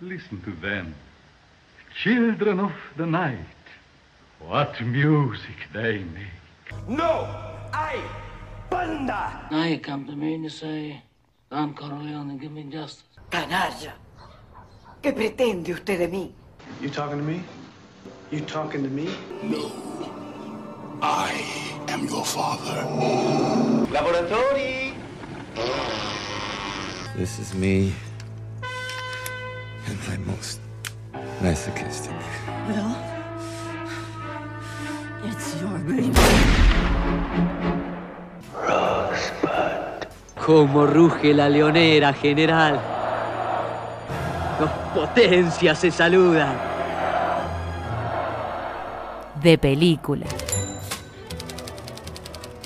Listen to them. Children of the night. What music they make. No! I, banda! Now you come to me and you say, Don Corleone, and give me justice. Canalla. ¿Qué pretende usted de mí? You talking to me? You talking to me? No. I am your father. Laboratori! This is me and my most masochistic. Well, it's your baby. Rosebud. Como ruge la leonera, general. Dos potencias se saludan. De película.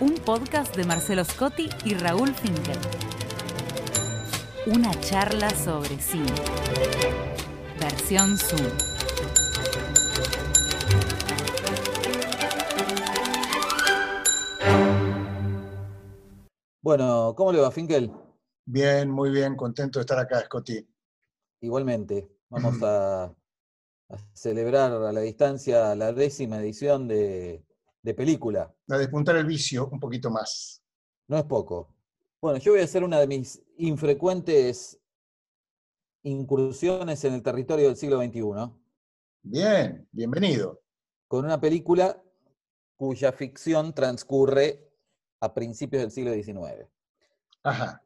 Un podcast de Marcelo Scotti y Raúl Finkel. Una charla sobre cine. Versión Zoom. Bueno, ¿cómo le va, Finkel? Bien, muy bien, contento de estar acá, Scotty. Igualmente, vamos a, a celebrar a la distancia la décima edición de, de película. A despuntar el vicio un poquito más. No es poco. Bueno, yo voy a hacer una de mis infrecuentes incursiones en el territorio del siglo XXI. Bien, bienvenido. Con una película cuya ficción transcurre a principios del siglo XIX. Ajá.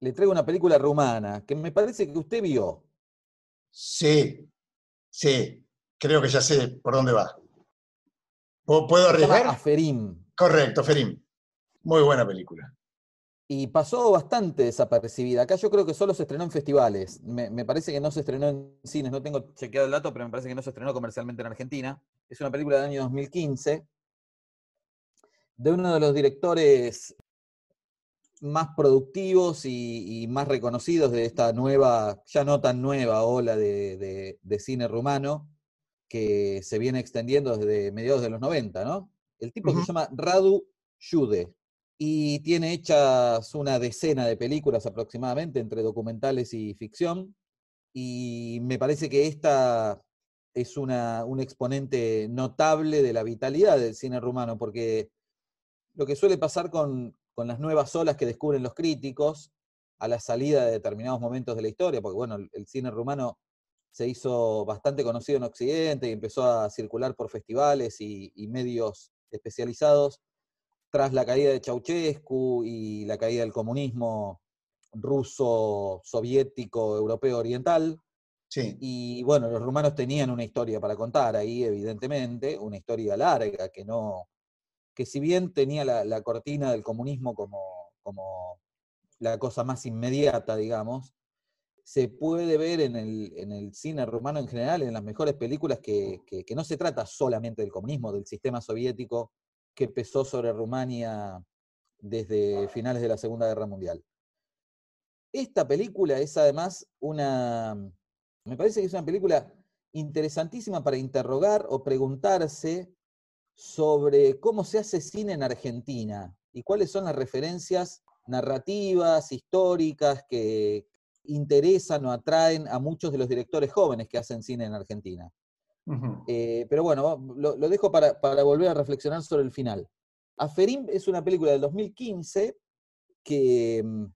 Le traigo una película rumana que me parece que usted vio. Sí, sí, creo que ya sé por dónde va. ¿Puedo arriesgar? Aferim. Correcto, Ferim. Muy buena película. Y pasó bastante desapercibida. Acá yo creo que solo se estrenó en festivales. Me, me, parece que no se estrenó en cines. No tengo chequeado el dato, pero me parece que no se estrenó comercialmente en Argentina. Es una película del año 2015 de uno de los directores más productivos y, y más reconocidos de esta nueva, ya no tan nueva ola de, de, de cine rumano que se viene extendiendo desde mediados de los 90, ¿no? El tipo uh -huh. se llama Radu Jude y tiene hechas una decena de películas aproximadamente entre documentales y ficción y me parece que esta es una, un exponente notable de la vitalidad del cine rumano porque lo que suele pasar con, con las nuevas olas que descubren los críticos a la salida de determinados momentos de la historia, porque bueno, el, cine rumano se hizo bastante conocido en Occidente y empezó a circular por festivales y, y, medios especializados tras la caída de Ceausescu y la caída del comunismo ruso, soviético, europeo, oriental. Sí. Y bueno, los rumanos tenían una historia para contar ahí, evidentemente, una historia larga que no, que si bien tenía la, la cortina del comunismo como, como la cosa más inmediata, digamos, se puede ver en el, en el, cine rumano en general, en las mejores películas, que, que, que, no se trata solamente del comunismo, del sistema soviético que pesó sobre Rumania desde finales de la Segunda Guerra Mundial. Esta película es además una, me parece que es una película interesantísima para interrogar o preguntarse sobre cómo se hace cine en Argentina y cuáles son las referencias narrativas, históricas que, interesan o atraen a muchos de los directores jóvenes que hacen cine en Argentina. Uh pero bueno, lo, dejo para, para, volver a reflexionar sobre el final. Aferim es una película del 2015 que um,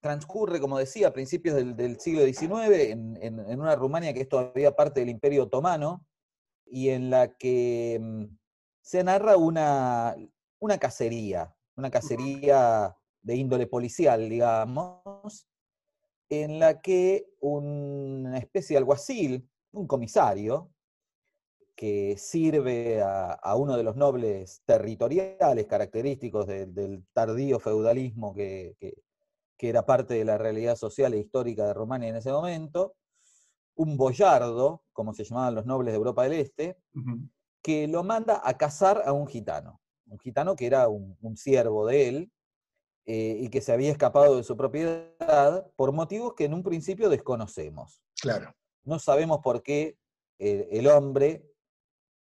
transcurre, como decía, a principios del, siglo XIX en, una Rumania que es todavía parte del Imperio Otomano y en la que um, se narra una, una cacería, una cacería de índole policial, digamos, en la que una especie de alguacil, un comisario, que sirve a, a uno de los nobles territoriales característicos de, del tardío feudalismo que, que, que, era parte de la realidad social e histórica de Rumania en ese momento, un boyardo, como se llamaban los nobles de Europa del Este, uh -huh. que lo manda a cazar a un gitano, un gitano que era un, un siervo de él, eh, y que se había escapado de su propiedad por motivos que en un principio desconocemos. Claro. No sabemos por qué el, el hombre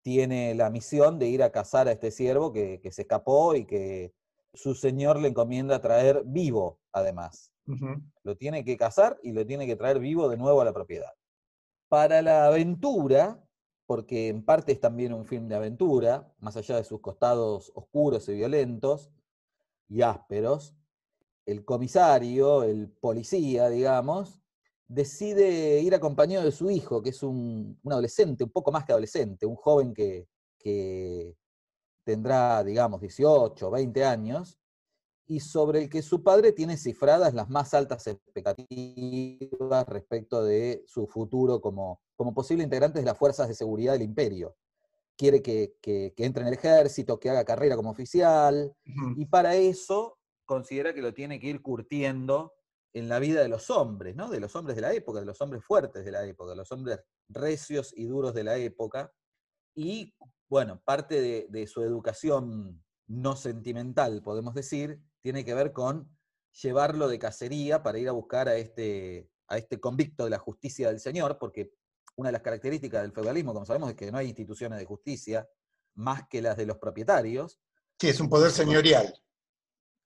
tiene la misión de ir a cazar a este siervo que, que, se escapó y que su señor le encomienda traer vivo, además. Uh -huh. Lo tiene que cazar y lo tiene que traer vivo de nuevo a la propiedad. Para la aventura, porque en parte es también un film de aventura, más allá de sus costados oscuros y violentos y ásperos, el comisario, el policía, digamos, decide ir acompañado de su hijo, que es un, un adolescente, un poco más que adolescente, un joven que, que tendrá, digamos, 18 o 20 años, y sobre el que su padre tiene cifradas las más altas expectativas respecto de su futuro como, como posible integrante de las fuerzas de seguridad del imperio. Quiere que, que, que entre en el ejército, que haga carrera como oficial, y para eso considera que lo tiene que ir curtiendo en la vida de los hombres, ¿no? De los hombres de la época, de los hombres fuertes de la época, de los hombres recios y duros de la época. Y, bueno, parte de, de su educación no sentimental, podemos decir, tiene que ver con llevarlo de cacería para ir a buscar a este, a este convicto de la justicia del Señor, porque una de las características del feudalismo, como sabemos, es que no hay instituciones de justicia más que las de los propietarios. Sí, es un poder señorial.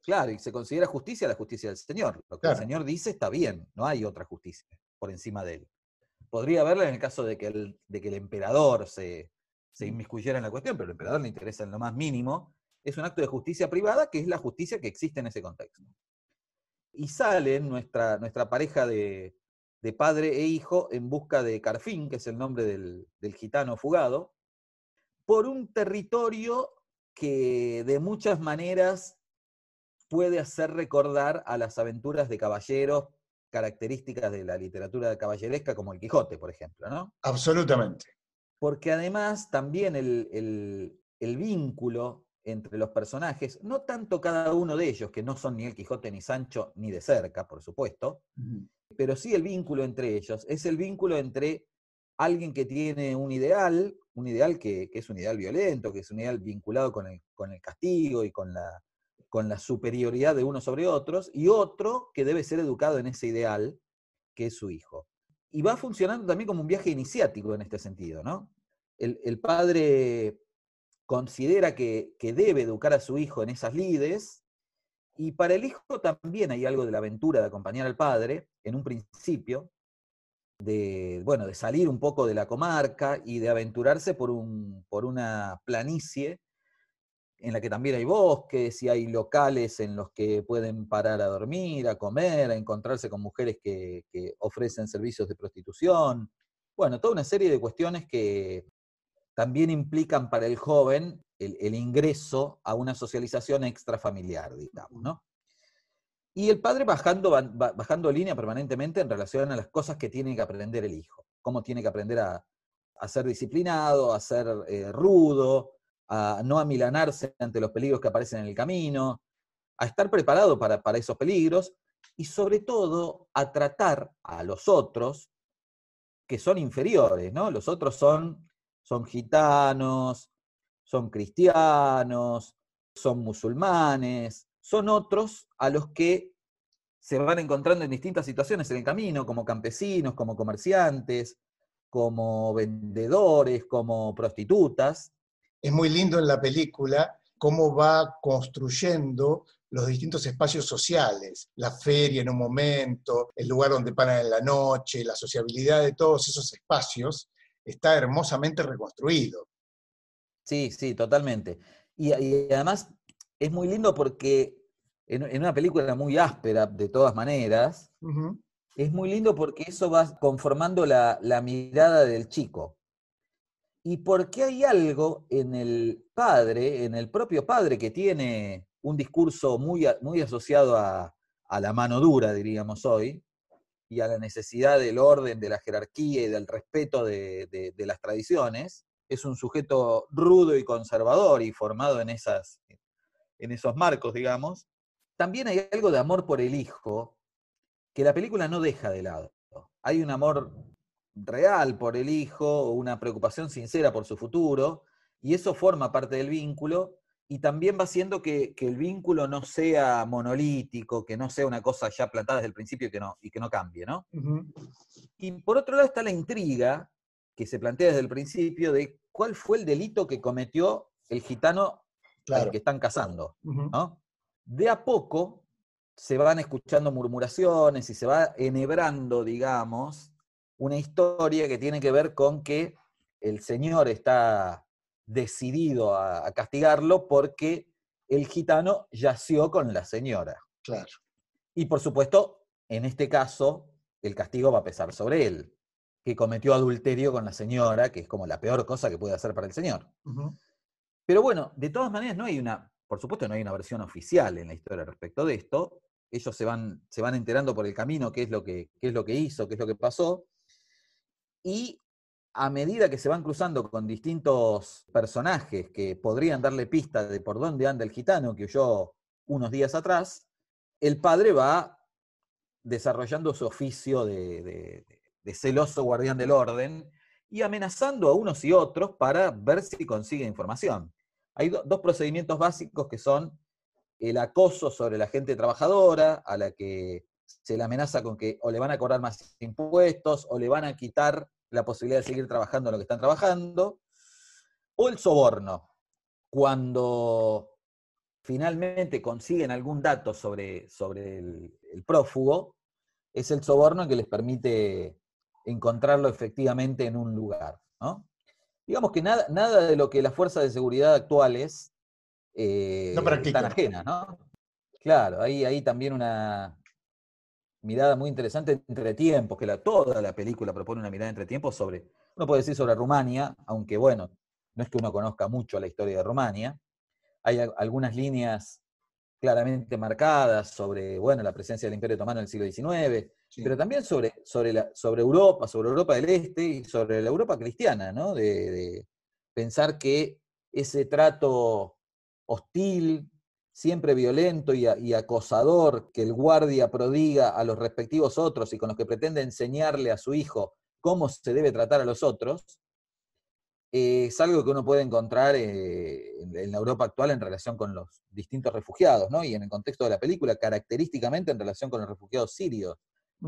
Claro, y se considera justicia la justicia del Señor. Lo que Claro. el Señor dice está bien, no hay otra justicia por encima de él. Podría haberla en el caso de que el, de que el emperador se, se inmiscuyera en la cuestión, pero al emperador le interesa en lo más mínimo. Es un acto de justicia privada que es la justicia que existe en ese contexto. Y sale nuestra, nuestra pareja de, de padre e hijo en busca de Carfín, que es el nombre del, del gitano fugado, por un territorio que de muchas maneras puede hacer recordar a las aventuras de caballeros características de la literatura caballeresca, como el Quijote, por ejemplo, ¿no? Absolutamente. Porque además también el, el- el vínculo entre los personajes, no tanto cada uno de ellos, que no son ni el Quijote ni Sancho, ni de cerca, por supuesto, pero sí el vínculo entre ellos, es el vínculo entre alguien que tiene un ideal, un ideal que, que es un ideal violento, que es un ideal vinculado con el, con el castigo y con la, con la superioridad de unos sobre otros, y otro que debe ser educado en ese ideal, que es su hijo. Y va funcionando también como un viaje iniciático en este sentido, ¿no? El, el padre considera que, que debe educar a su hijo en esas lides, y para el hijo también hay algo de la aventura de acompañar al padre, en un principio, de, bueno, de salir un poco de la comarca y de aventurarse por, un, por una planicie en la que también hay bosques y hay locales en los que pueden parar a dormir, a comer, a encontrarse con mujeres que, que ofrecen servicios de prostitución. Bueno, toda una serie de cuestiones que también implican para el joven el, el ingreso a una socialización extrafamiliar, digamos, ¿no? Y el padre bajando, ba- ba- bajando línea permanentemente en relación a las cosas que tiene que aprender el hijo. Cómo tiene que aprender a, a ser disciplinado, a ser eh, rudo, a no amilanarse ante los peligros que aparecen en el camino, a estar preparado para, para esos peligros y sobre todo a tratar a los otros que son inferiores, ¿no? Los otros son, son gitanos, son cristianos, son musulmanes, son otros a los que se van encontrando en distintas situaciones en el camino, como campesinos, como comerciantes, como vendedores, como prostitutas. Es muy lindo en la película cómo va construyendo los distintos espacios sociales, la feria en un momento, el lugar donde paran en la noche, la sociabilidad de todos esos espacios, está hermosamente reconstruido. Sí, sí, totalmente. Y, y además es muy lindo porque en, en una película muy áspera, de todas maneras, es muy lindo porque eso va conformando la, la mirada del chico. Y porque hay algo en el padre, en el propio padre, que tiene un discurso muy, asociado a, la mano dura, diríamos hoy, y a la necesidad del orden, de la jerarquía y del respeto de, las tradiciones. Es un sujeto rudo y conservador y formado en esos marcos, digamos. También hay algo de amor por el hijo que la película no deja de lado. Hay un amor real por el hijo, una preocupación sincera por su futuro, y eso forma parte del vínculo, y también va haciendo que, que el vínculo no sea monolítico, que no sea una cosa ya plantada desde el principio y que no, y que no cambie, ¿no? Y por otro lado está la intriga que se plantea desde el principio de cuál fue el delito que cometió el gitano al que están casando. ¿no? De a poco se van escuchando murmuraciones y se va enhebrando, digamos, una historia que tiene que ver con que el señor está decidido a, a castigarlo porque el gitano yació con la señora. Claro. Y por supuesto, en este caso, el castigo va a pesar sobre él, que cometió adulterio con la señora, que es como la peor cosa que puede hacer para el señor. Pero bueno, de todas maneras no hay una, por supuesto no hay una versión oficial en la historia respecto de esto. Ellos se van, se van enterando por el camino qué es, lo que, qué es lo que hizo, qué es lo que pasó. Y a medida que se van cruzando con distintos personajes que podrían darle pista de por dónde anda el gitano que huyó unos días atrás, el padre va desarrollando su oficio de, celoso guardián del orden y amenazando a unos y otros para ver si consigue información. Hay do- dos procedimientos básicos que son el acoso sobre la gente trabajadora, a la que se le amenaza con que o le van a cobrar más impuestos o le van a quitar la posibilidad de seguir trabajando en lo que están trabajando, o el soborno, cuando finalmente consiguen algún dato sobre, sobre el, el prófugo, es el soborno que les permite encontrarlo efectivamente en un lugar. ¿no? Digamos que nada, nada de lo que las fuerzas de seguridad actuales eh, No están ajenas, ¿no? Claro, hay, hay también una mirada muy interesante entre tiempos, que la, toda la película propone una mirada entre tiempos sobre, uno puede decir sobre Rumania, aunque bueno, no es que uno conozca mucho la historia de Rumania, hay al- algunas líneas claramente marcadas sobre, bueno, la presencia del Imperio Otomano en el siglo XIX, Sí. pero también sobre, sobre, la, sobre Europa, sobre Europa del Este y sobre la Europa cristiana, ¿no? De, de pensar que ese trato hostil, siempre violento y, a- y acosador que el guardia prodiga a los respectivos otros y con los que pretende enseñarle a su hijo cómo se debe tratar a los otros, eh, es algo que uno puede encontrar eh, en, la Europa actual en relación con los distintos refugiados, ¿no? Y en el contexto de la película, característicamente en relación con los refugiados sirios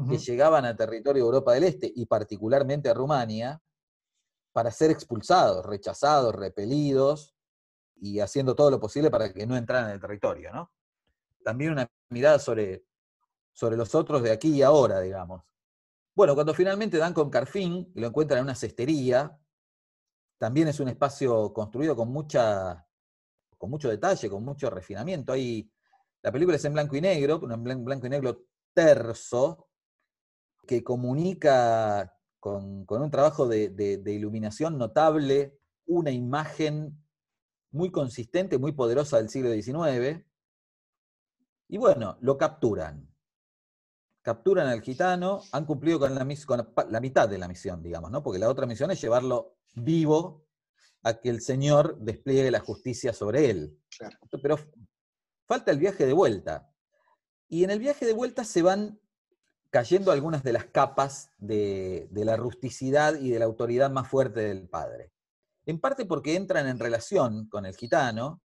que llegaban a territorio de Europa del Este y particularmente a Rumania para ser expulsados, rechazados, repelidos y haciendo todo lo posible para que no entraran en el territorio, ¿no? También una mirada sobre, sobre los otros de aquí y ahora, digamos. Bueno, cuando finalmente dan con Carfín y lo encuentran en una cestería, también es un espacio construido con mucha con mucho detalle, con mucho refinamiento. Hay, la película es en blanco y negro, en blan- blanco y negro terso, que comunica con, con un trabajo de iluminación notable, una imagen muy consistente, muy poderosa del siglo XIX. Y bueno, lo capturan. Capturan al gitano, han cumplido con la, con mitad de la misión, digamos, ¿no? Porque la otra misión es llevarlo vivo a que el Señor despliegue la justicia sobre él. Claro. Pero falta el viaje de vuelta. Y en el viaje de vuelta se van cayendo algunas de las capas de, de la rusticidad y de la autoridad más fuerte del padre. En parte porque entran en relación con el gitano,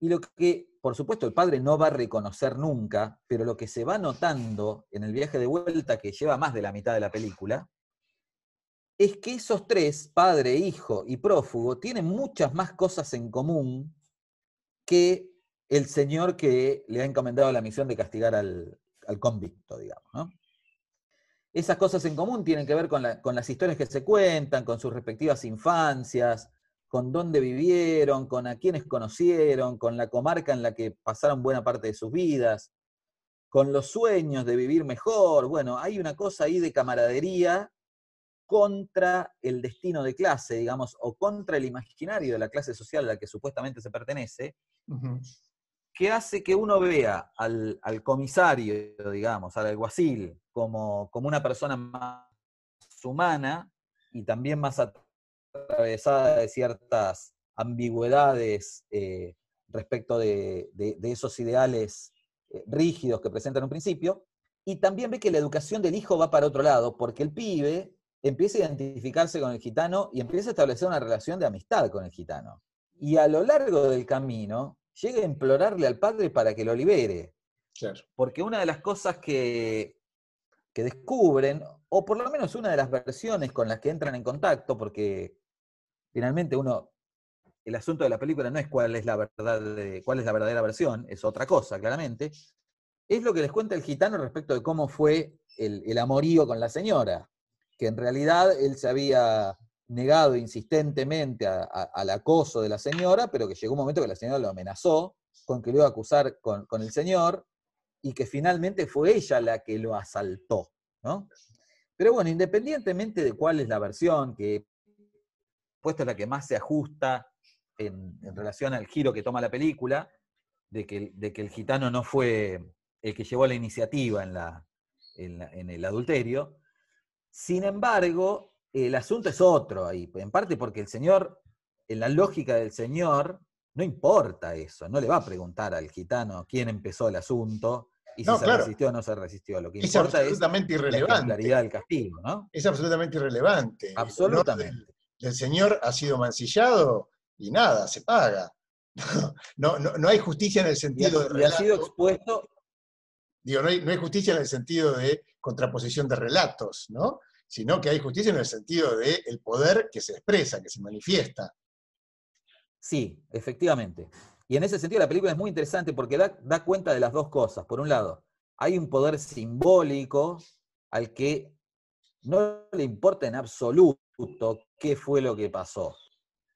y lo que, por supuesto, el padre no va a reconocer nunca, pero lo que se va notando en el viaje de vuelta, que lleva más de la mitad de la película, es que esos tres, padre, hijo y prófugo, tienen muchas más cosas en común que el señor que le ha encomendado la misión de castigar al, al convicto, digamos. ¿no? Esas cosas en común tienen que ver con, la- con las historias que se cuentan, con sus respectivas infancias, con dónde vivieron, con a quienes conocieron, con la comarca en la que pasaron buena parte de sus vidas, con los sueños de vivir mejor. Bueno, hay una cosa ahí de camaradería contra el destino de clase, digamos, o contra el imaginario de la clase social a la que supuestamente se pertenece. Que hace que uno vea al, al comisario, digamos, al alguacil, como, como una persona más humana y también más atravesada de ciertas ambigüedades eh, respecto de, de- esos ideales eh, rígidos que presentan un principio, y también ve que la educación del hijo va para otro lado, porque el pibe empieza a identificarse con el gitano y empieza a establecer una relación de amistad con el gitano. Y a lo largo del camino llega a implorarle al padre para que lo libere. Claro. Porque una de las cosas que, que descubren, o por lo menos una de las versiones con las que entran en contacto, porque finalmente uno, el asunto de la película no es cuál es la verdad, de- cuál es la verdadera versión, es otra cosa, claramente, es lo que les cuenta el gitano respecto de cómo fue el, el amorío con la señora. que en realidad él se había negado insistentemente a- al acoso de la señora, pero que llegó un momento que la señora lo amenazó con que lo iba a acusar con, el señor y que finalmente fue ella la que lo asaltó, ¿no? Pero bueno, independientemente de cuál es la versión, que puesto es la que más se ajusta en, relación al giro que toma la película, de que, el gitano no fue el que llevó la iniciativa en el adulterio. Sin embargo, el asunto es otro ahí, en parte porque el señor, en la lógica del señor, no importa eso, no le va a preguntar al gitano quién empezó el asunto y si No, se claro. resistió o no se resistió. Lo que Es importa es absolutamente la irrelevante. ejemplaridad del castigo, ¿no? Es absolutamente irrelevante. El Absolutamente. del señor ha sido mancillado y nada, se paga. No, no, no hay justicia en el Y ha, sentido de y ha sido expuesto, Digo, no hay, no hay justicia en el sentido de contraposición de relatos, ¿no? Sino que hay justicia en el sentido de el poder que se expresa, que se manifiesta. Sí, efectivamente. Y en ese sentido la película es muy interesante porque da, da cuenta de las dos cosas. Por un lado, hay un poder simbólico al que no le importa en absoluto qué fue lo que pasó.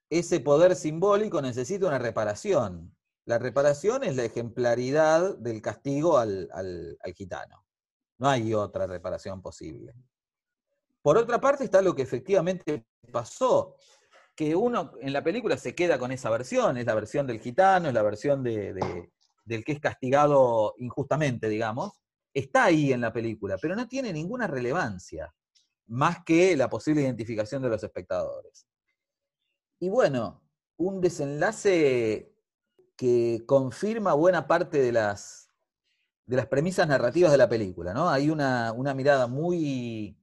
Ese poder simbólico necesita una reparación. La reparación es la ejemplaridad del castigo al- al gitano. No hay otra reparación posible. Por otra parte está lo que efectivamente pasó, que uno en la película se queda con esa versión, es la versión del gitano, es la versión de- de- del que es castigado injustamente, digamos. Está ahí en la película, pero no tiene ninguna relevancia, más que la posible identificación de los espectadores. Y bueno, un desenlace que confirma buena parte de las, de las premisas narrativas de la película, ¿no? Hay una, una mirada muy,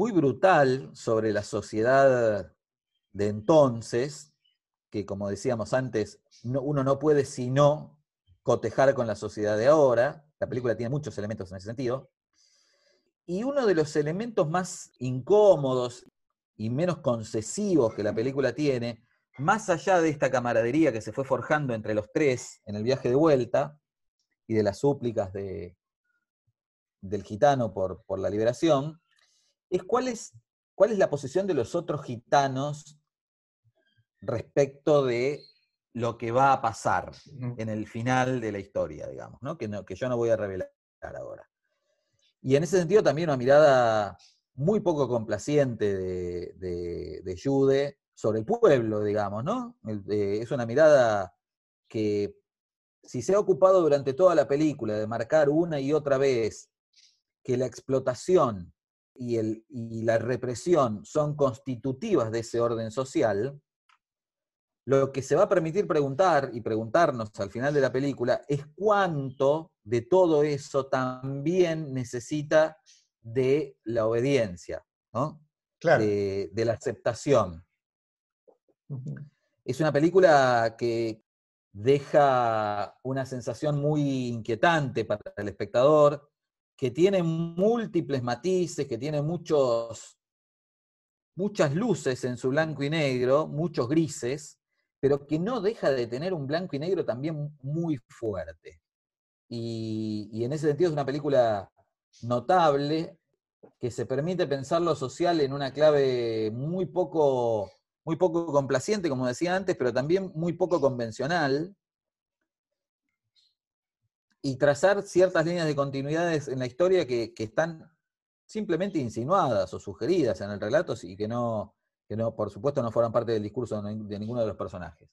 muy brutal sobre la sociedad de entonces, que como decíamos antes, no- uno no puede sino cotejar con la sociedad de ahora. La película tiene muchos elementos en ese sentido. Y uno de los elementos más incómodos y menos concesivos que la película tiene, más allá de esta camaradería que se fue forjando entre los tres en el viaje de vuelta y de las súplicas de, del gitano por, por la liberación, es cuál, es cuál es la posición de los otros gitanos respecto de lo que va a pasar en el final de la historia, digamos, ¿no? Que, no- que yo no voy a revelar ahora. Y en ese sentido también una mirada muy poco complaciente de, de, de Jude sobre el pueblo, digamos, ¿no? Eh, es una mirada que si se ha ocupado durante toda la película de marcar una y otra vez que la explotación y, el, y la represión son constitutivas de ese orden social, lo que se va a permitir preguntar y preguntarnos al final de la película es cuánto de todo eso también necesita de la obediencia, ¿no? Claro. de, de la aceptación. Es una película que deja una sensación muy inquietante para el espectador, que tiene múltiples matices, que tiene muchos, muchas luces en su blanco y negro, muchos grises, pero que no deja de tener un blanco y negro también muy fuerte. Y, en ese sentido es una película notable que se permite pensar lo social en una clave muy poco, muy poco complaciente, como decía antes, pero también muy poco convencional, y trazar ciertas líneas de continuidades en la historia que, están simplemente insinuadas o sugeridas en el relato y que no, que no, por supuesto, no forman parte del discurso de de ninguno de los personajes.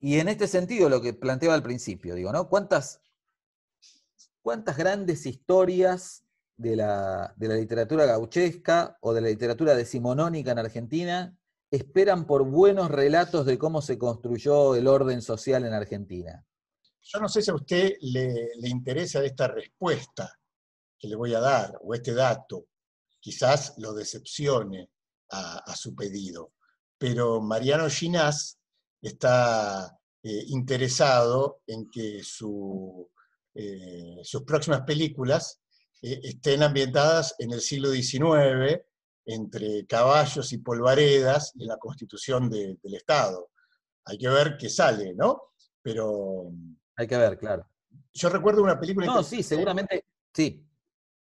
Y en este sentido, lo que planteaba al principio, digo, ¿no? ¿Cuántas, cuántas grandes historias de la, de la literatura gauchesca o de la literatura decimonónica en Argentina esperan por buenos relatos de cómo se construyó el orden social en Argentina? Yo no sé si a usted le, le interesa esta respuesta que le voy a dar, o este dato. Quizás lo decepcione a, su pedido. Pero Mariano Ginás está eh, interesado en que su, eh, sus próximas películas eh, estén ambientadas en el siglo XIX, entre caballos y polvaredas, y en la constitución de- del Estado. Hay que ver qué sale, ¿no? Pero Hay que ver, claro. yo recuerdo una película... No, sí, seguramente, sí.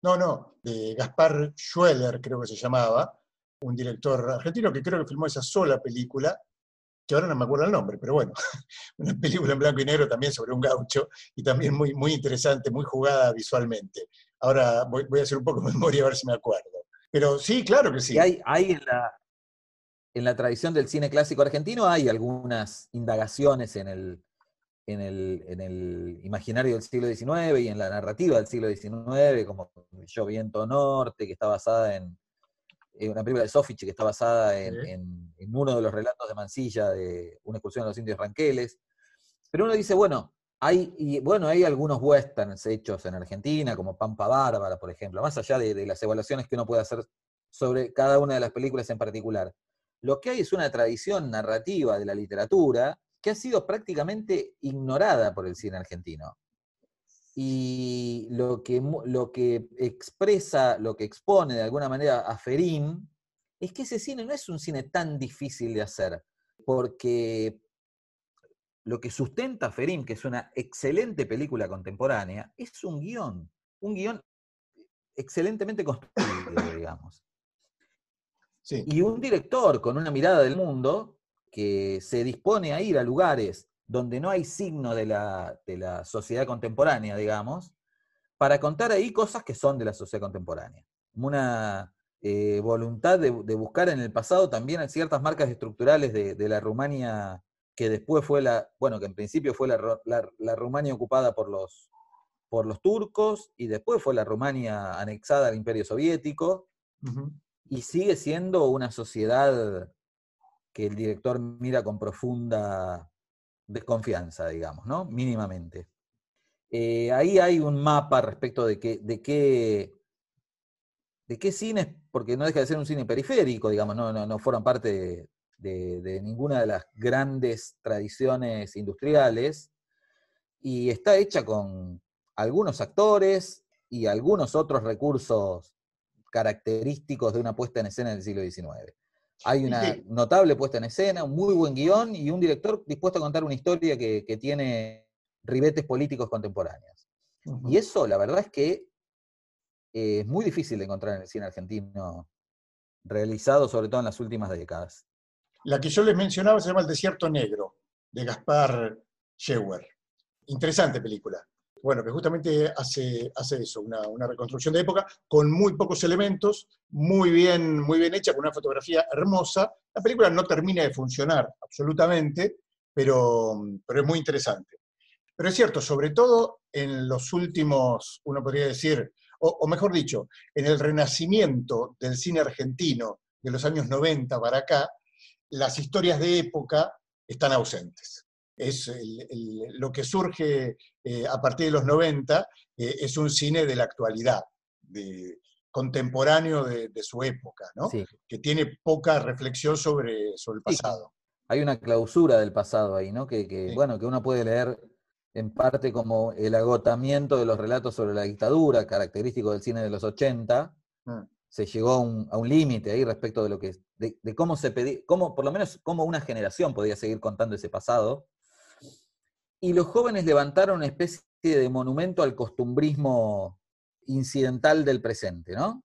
No, no, de Gaspar Schweller, creo que se llamaba, un director argentino que creo que filmó esa sola película, que ahora no me acuerdo el nombre, pero bueno, una película en blanco y negro también sobre un gaucho y también muy, muy interesante, muy jugada visualmente. Ahora voy, voy a hacer un poco de memoria a ver si me acuerdo. Pero sí, claro que sí. Y hay, hay en, la, en la tradición del cine clásico argentino hay algunas indagaciones en el, en el, en el imaginario del siglo XIX y en la narrativa del siglo XIX, como Yo Viento Norte, que está basada en, en una película de Sofich que está basada en, en- en uno de los relatos de Mansilla de una excursión a los indios ranqueles. Pero uno dice, bueno, hay, y, bueno, hay algunos westerns hechos en Argentina, como Pampa Bárbara, por ejemplo, más allá de, de las evaluaciones que uno puede hacer sobre cada una de las películas en particular. Lo que hay es una tradición narrativa de la literatura que ha sido prácticamente ignorada por el cine argentino. Y lo que, lo que expresa, lo que expone de alguna manera a Ferín, es que ese cine no es un cine tan difícil de hacer, porque lo que sustenta a Ferín, que es una excelente película contemporánea, es un guion, un guion excelentemente construido, digamos. Y un director con una mirada del mundo que se dispone a ir a lugares donde no hay signo de la, de la sociedad contemporánea, digamos, para contar ahí cosas que son de la sociedad contemporánea. Una eh, voluntad de, de buscar en el pasado también ciertas marcas estructurales de, de la Rumania que después fue la, bueno, que en principio fue la- la Rumania ocupada por los, por los turcos y después fue la Rumania anexada al Imperio Soviético y sigue siendo una sociedad que el director mira con profunda desconfianza, digamos, ¿no? Mínimamente. Eh, ahí hay un mapa respecto de qué, de qué, de qué cines, porque no deja de ser un cine periférico, digamos, no, no, no forman parte de- de ninguna de las grandes tradiciones industriales, y está hecha con algunos actores y algunos otros recursos característicos de una puesta en escena del siglo XIX. Hay una notable puesta en escena, un muy buen guion y un director dispuesto a contar una historia que, que tiene ribetes políticos contemporáneos. Y eso, la verdad es que eh, es muy difícil de encontrar en el cine argentino, realizado sobre todo en las últimas décadas. La que yo les mencionaba se llama El Desierto Negro, de Gaspar Scheuer. Interesante película. Bueno, que justamente hace, hace eso, una, una reconstrucción de época con muy pocos elementos, muy bien, muy bien hecha, con una fotografía hermosa. La película no termina de funcionar absolutamente, pero, pero es muy interesante. Pero es cierto, sobre todo en los últimos, uno podría decir, o, o mejor dicho, en el renacimiento del cine argentino de los años 90 para acá, las historias de época están ausentes. Es el- el- lo que surge eh, a partir de los 90 eh, es un cine de la actualidad, de, contemporáneo de, de su época, ¿no? Sí. que tiene poca reflexión sobre, sobre el Sí. pasado. Hay una clausura del pasado ahí, ¿no? Que, que, bueno, que uno puede leer en parte como el agotamiento de los relatos sobre la dictadura, característico del cine de los 80. Mm. Se llegó a un, a un límite ahí respecto de lo que de, de cómo se pedía, cómo, por lo menos cómo una generación podía seguir contando ese pasado. Y los jóvenes levantaron una especie de monumento al costumbrismo incidental del presente, ¿no?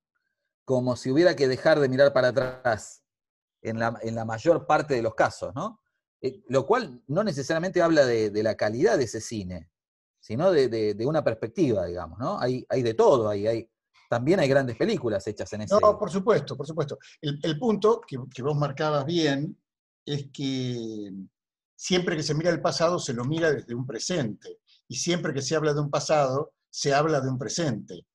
Como si hubiera que dejar de mirar para atrás en la, mayor parte de los casos, ¿no? Eh, lo cual no necesariamente habla de, la calidad de ese cine, sino de, una perspectiva, digamos, ¿no? Hay, de todo, también hay grandes películas hechas en ese... No, por supuesto, por supuesto. El, punto que vos marcabas bien es que siempre que se mira el pasado se lo mira desde un presente. Y siempre que se habla de un pasado, se habla de un presente.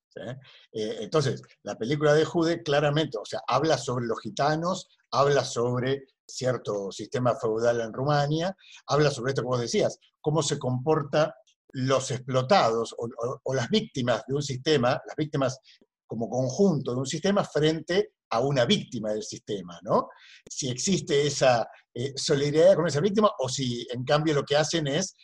Eh, entonces, la película de Jude claramente, o sea, habla sobre los gitanos, habla sobre cierto sistema feudal en Rumania, habla sobre esto que vos decías, cómo se comporta los explotados o- o las víctimas de un sistema, las víctimas como conjunto de un sistema frente a una víctima del sistema, ¿no? Si existe esa eh, solidaridad con esa víctima o si en cambio lo que hacen es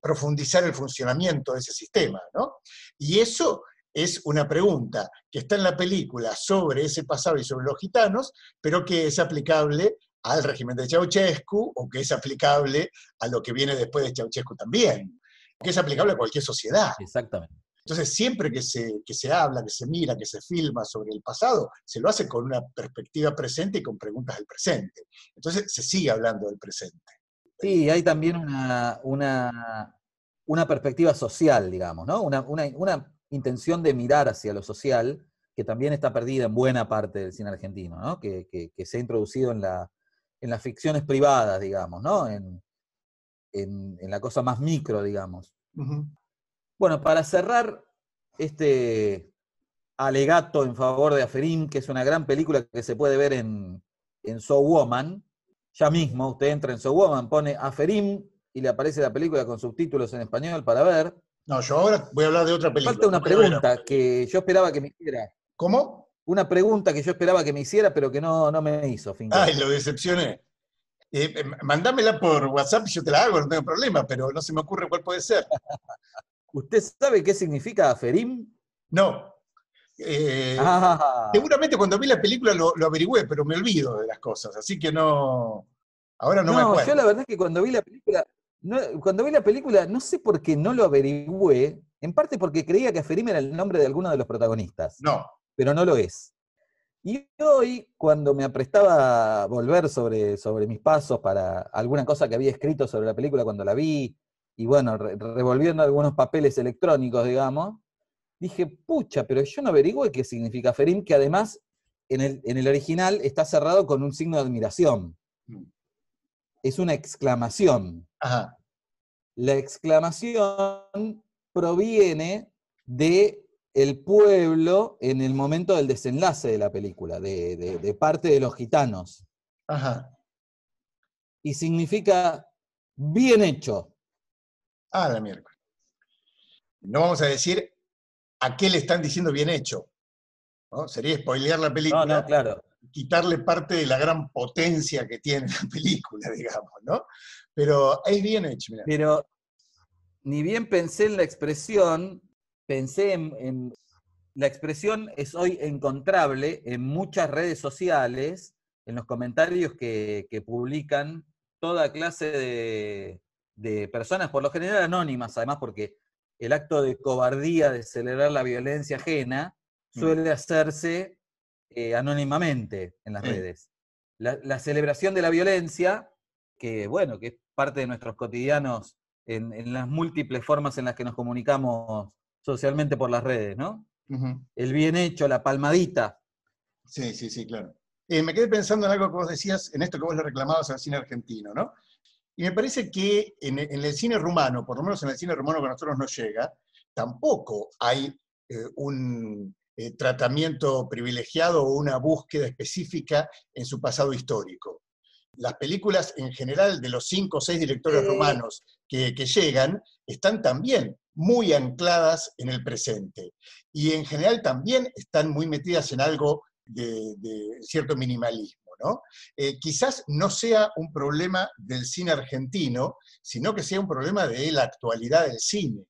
profundizar el funcionamiento de ese sistema, ¿no? Y eso es una pregunta que está en la película sobre ese pasado y sobre los gitanos, pero que es aplicable al régimen de Ceausescu o que es aplicable a lo que viene después de Ceausescu también, que es aplicable a cualquier sociedad. Exactamente. Entonces, siempre que se, que se habla, que se mira, que se filma sobre el pasado, se lo hace con una perspectiva presente y con preguntas del presente. Entonces, se sigue hablando del presente. Sí, hay también una, una, una perspectiva social, digamos, ¿no? Una, una, intención de mirar hacia lo social que también está perdida en buena parte del cine argentino, ¿no? que, que, se ha introducido en, la, en las ficciones privadas, digamos, ¿no? en, en, en la cosa más micro, digamos. Bueno, para cerrar este alegato en favor de Aferín, que es una gran película que se puede ver en, en So Woman, ya mismo usted entra en So Woman, pone Aferín y le aparece la película con subtítulos en español para ver. No, yo ahora voy a hablar de otra película. Falta una pregunta que yo esperaba que me hiciera. ¿Cómo? Una pregunta que yo esperaba que me hiciera, pero que no, no me hizo. Ay, lo decepcioné. Eh, eh, mandámela por WhatsApp y yo te la hago, no tengo problema, pero no se me ocurre cuál puede ser. ¿Usted sabe qué significa aferim? No. Eh, ah. Seguramente cuando vi la película lo, averigüé, pero me olvido de las cosas, así que no. Ahora no, me acuerdo. Yo la verdad es que cuando vi la película, cuando vi la película, no sé por qué no lo averigüé, en parte porque creía que Aferim era el nombre de alguno de los protagonistas. No pero no lo es. Y hoy, cuando me aprestaba a volver sobre, sobre mis pasos para alguna cosa que había escrito sobre la película cuando la vi, y bueno, revolviendo algunos papeles electrónicos, digamos, dije, pucha, pero yo no averigüé qué significa Ferim, que además en el, en el original está cerrado con un signo de admiración. Mm. Es una exclamación. La exclamación proviene de el pueblo en el momento del desenlace de la película, de, parte de los gitanos. Ajá. Y significa bien hecho. Ah, la miércoles. No vamos a decir a qué le están diciendo bien hecho. ¿no? Sería spoilear la película. No, no, claro. Quitarle parte de la gran potencia que tiene la película, digamos, ¿no? Pero es bien hecho, mira. Pero ni bien pensé en la expresión, pensé en, la expresión es hoy encontrable en muchas redes sociales, en los comentarios que, publican toda clase de, personas, por lo general anónimas, además porque el acto de cobardía de celebrar la violencia ajena mm. suele hacerse eh, anónimamente en las redes. La, celebración de la violencia, que bueno, que es parte de nuestros cotidianos en, en las múltiples formas en las que nos comunicamos socialmente por las redes, ¿no? El bien hecho, la palmadita. Sí, sí, sí, claro. Eh, me quedé pensando en algo que vos decías, en esto que vos le reclamabas al cine argentino, ¿no? Y me parece que en, el cine rumano, por lo menos en el cine rumano que a nosotros nos llega, tampoco hay eh, un eh, tratamiento privilegiado o una búsqueda específica en su pasado histórico. Las películas en general de los cinco o seis directores romanos que, que llegan están también muy ancladas en el presente. Y en general también están muy metidas en algo de, cierto minimalismo. Eh, quizás no sea un problema del cine argentino, sino que sea un problema de la actualidad del cine.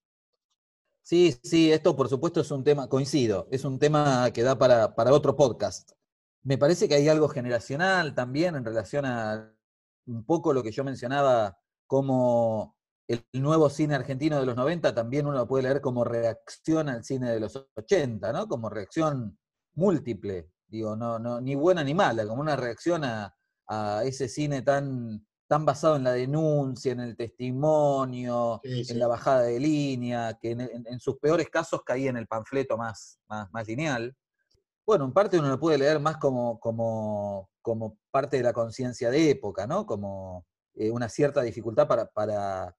Sí, sí, esto por supuesto es un tema, coincido, es un tema que da para, para otro podcast. Me parece que hay algo generacional también en relación a un poco lo que yo mencionaba, como el nuevo cine argentino de los 90 también uno puede leer como reacción al cine de los 80, ¿no? Como reacción múltiple, digo, no, no, ni buena ni mala, como una reacción a, ese cine tan, tan basado en la denuncia, en el testimonio, en la bajada de línea, que en, sus peores casos caía en el panfleto más, más, lineal. Bueno, en parte uno lo puede leer más como, como, como parte de la conciencia de época, ¿no? Como eh, una cierta dificultad para, para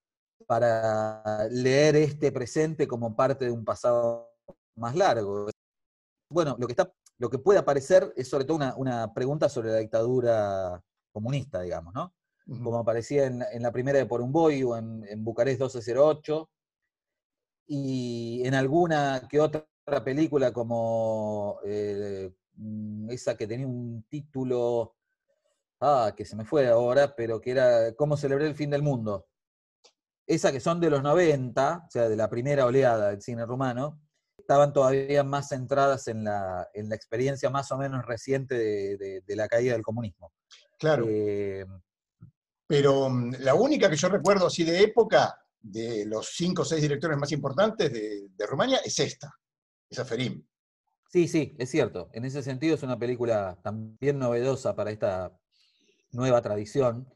para leer este presente como parte de un pasado más largo. Bueno, lo que, está, lo que puede aparecer es sobre todo una, pregunta sobre la dictadura comunista, digamos, ¿no? Como aparecía en, la primera de Por un Boy o en, Bucarest 1208, y en alguna que otra película como eh, esa que tenía un título, ah, que se me fue ahora, pero que era ¿Cómo celebré el fin del mundo? esas que son de los 90, o sea, de la primera oleada del cine rumano, estaban todavía más centradas en la, en la experiencia más o menos reciente de, la caída del comunismo. Claro. Eh, Pero mm, la única que yo recuerdo así de época de los cinco o seis directores más importantes de, de Rumania es esta, es Aferim. Sí, sí, es cierto. En ese sentido es una película también novedosa para esta nueva tradición.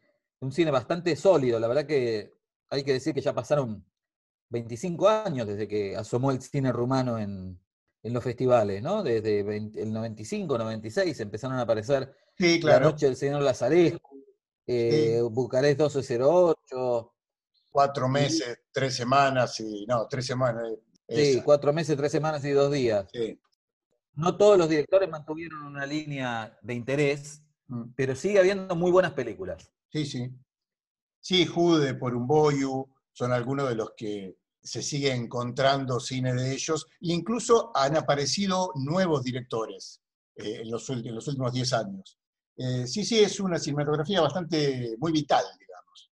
Un cine bastante sólido, la verdad que hay que decir que ya pasaron 25 años desde que asomó el cine rumano en, en los festivales, ¿no? Desde el 95, 96 empezaron a aparecer Sí, claro. La Noche del Señor Lazarescu, eh, Bucarest 1208. Cuatro meses, tres semanas y. No, tres semanas. Sí, esa. cuatro meses, tres semanas y dos días. Sí. No todos los directores mantuvieron una línea de interés, Mm. pero sigue habiendo muy buenas películas. Sí, sí. Sí, Jude, por un Boyu, son algunos de los que se sigue encontrando cine de ellos. E incluso han aparecido nuevos directores eh, en, los, en los últimos 10 años. Eh, sí, sí, es una cinematografía bastante, muy vital, digamos.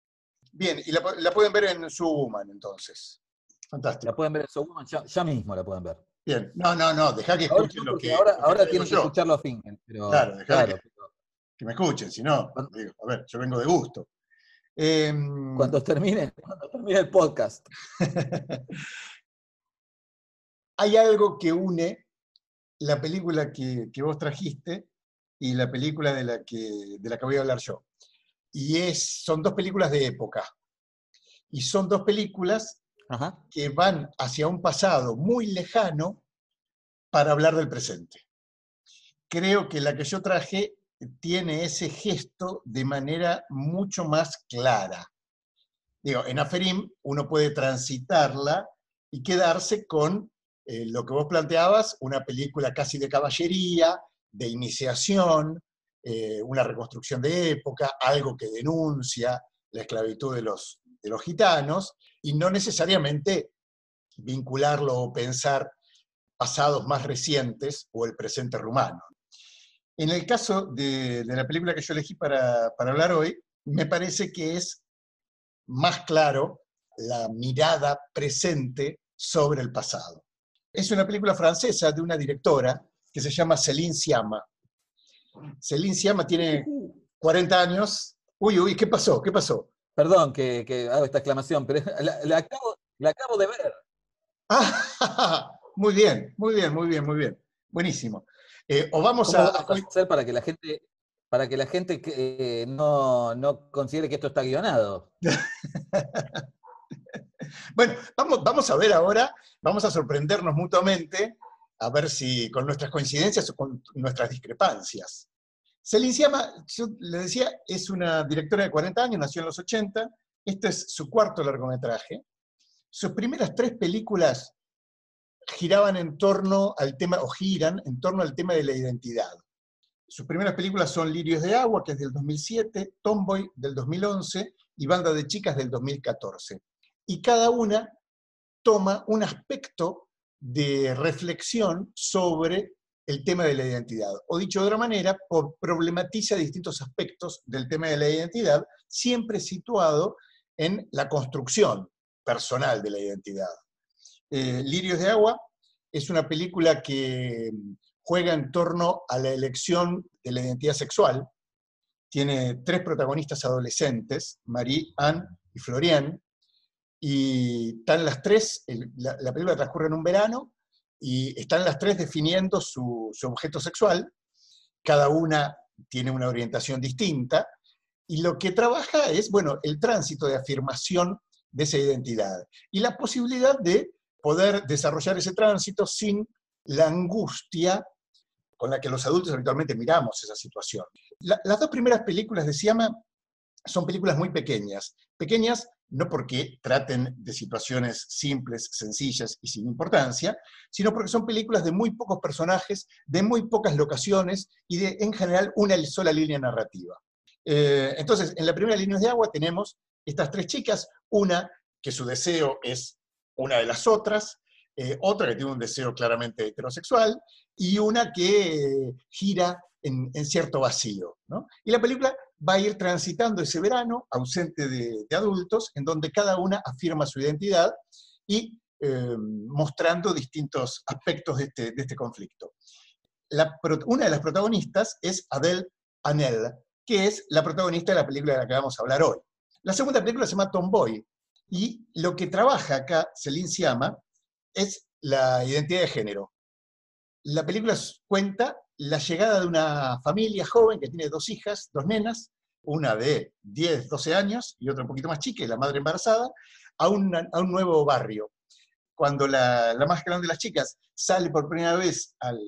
Bien, y la, pu- la pueden ver en Woman, entonces. Fantástico. La pueden ver en Showwoman, ya, ya mismo la pueden ver. Bien, no, no, no, deja que Ahora, escuchen no, lo que. ahora, lo que ahora tienen que yo. escucharlo a Finkel, pero Claro, dejá claro, que, que me escuchen, si no, digo, a ver, yo vengo de gusto. Em, cuando termine, cuando termine el podcast. hay algo que une la película que, que vos trajiste y la película de la, que, de la que voy a hablar yo. Y es, son dos películas de época. Y son dos películas Ajá. que van hacia un pasado muy lejano para hablar del presente. Creo que la que yo traje tiene ese gesto de manera mucho más clara. Digo, en Aferim uno puede transitarla y quedarse con eh, lo que vos planteabas, una película casi de caballería, de iniciación, eh, una reconstrucción de época, algo que denuncia la esclavitud de los, de los gitanos, y no necesariamente vincularlo o pensar pasados más recientes o el presente rumano. En el caso de, de la película que yo elegí para, para hablar hoy, me parece que es más claro la mirada presente sobre el pasado. Es una película francesa de una directora que se llama Céline Sciamma. Céline Sciamma tiene 40 años. Uy, uy, ¿qué pasó? ¿Qué pasó? Perdón que, que hago esta exclamación, pero la, la acabo, la acabo de ver. Ah, muy bien, muy bien, muy bien, muy bien. Buenísimo. Eh, o vamos ¿Cómo a, hacer para que la gente, para que la gente eh, no, no considere que esto está guionado? Bueno, vamos, vamos a ver ahora, vamos a sorprendernos mutuamente, a ver si con nuestras coincidencias o con nuestras discrepancias. Celine Sciamma, yo le decía, es una directora de 40 años, nació en los 80, este es su cuarto largometraje. Sus primeras tres películas giraban en torno al tema, o giran en torno al tema de la identidad. Sus primeras películas son Lirios de Agua, que es del 2007, Tomboy del 2011 y Banda de Chicas del 2014 y cada una toma un aspecto de reflexión sobre el tema de la identidad. O dicho de otra manera, problematiza distintos aspectos del tema de la identidad, siempre situado en la construcción personal de la identidad. Eh, Lirios de Agua. Es una película que juega en torno a la elección de la identidad sexual. Tiene tres protagonistas adolescentes, Marie, Anne y Florian, y están las tres, la película transcurre en un verano, y están las tres definiendo su, su objeto sexual, cada una tiene una orientación distinta, y lo que trabaja es, bueno, el tránsito de afirmación de esa identidad, y la posibilidad de poder desarrollar ese tránsito sin la angustia con la que los adultos habitualmente miramos esa situación. La- las dos primeras películas de Siama son películas muy pequeñas. Pequeñas no porque traten de situaciones simples, sencillas y sin importancia, sino porque son películas de muy pocos personajes, de muy pocas locaciones y de, en general, una sola línea narrativa. Eh, entonces, en la primera línea de agua tenemos estas tres chicas, una que su deseo es una de las otras, eh, otra que tiene un deseo claramente heterosexual, y una que eh, gira en, cierto vacío. ¿no? Y la película va a ir transitando ese verano, ausente de, adultos, en donde cada una afirma su identidad y eh, mostrando distintos aspectos de este, de este conflicto. Una de las protagonistas es Adele Anel, que es la protagonista de la película de la que vamos a hablar hoy. La segunda película se llama Tomboy, Y lo que trabaja acá Celine Siama es la identidad de género. La película cuenta la llegada de una familia joven que tiene dos hijas, dos nenas, una de 10, 12 años y otra un poquito más chica, y la madre embarazada, a, un nuevo barrio. Cuando la, más grande de las chicas sale por primera vez al,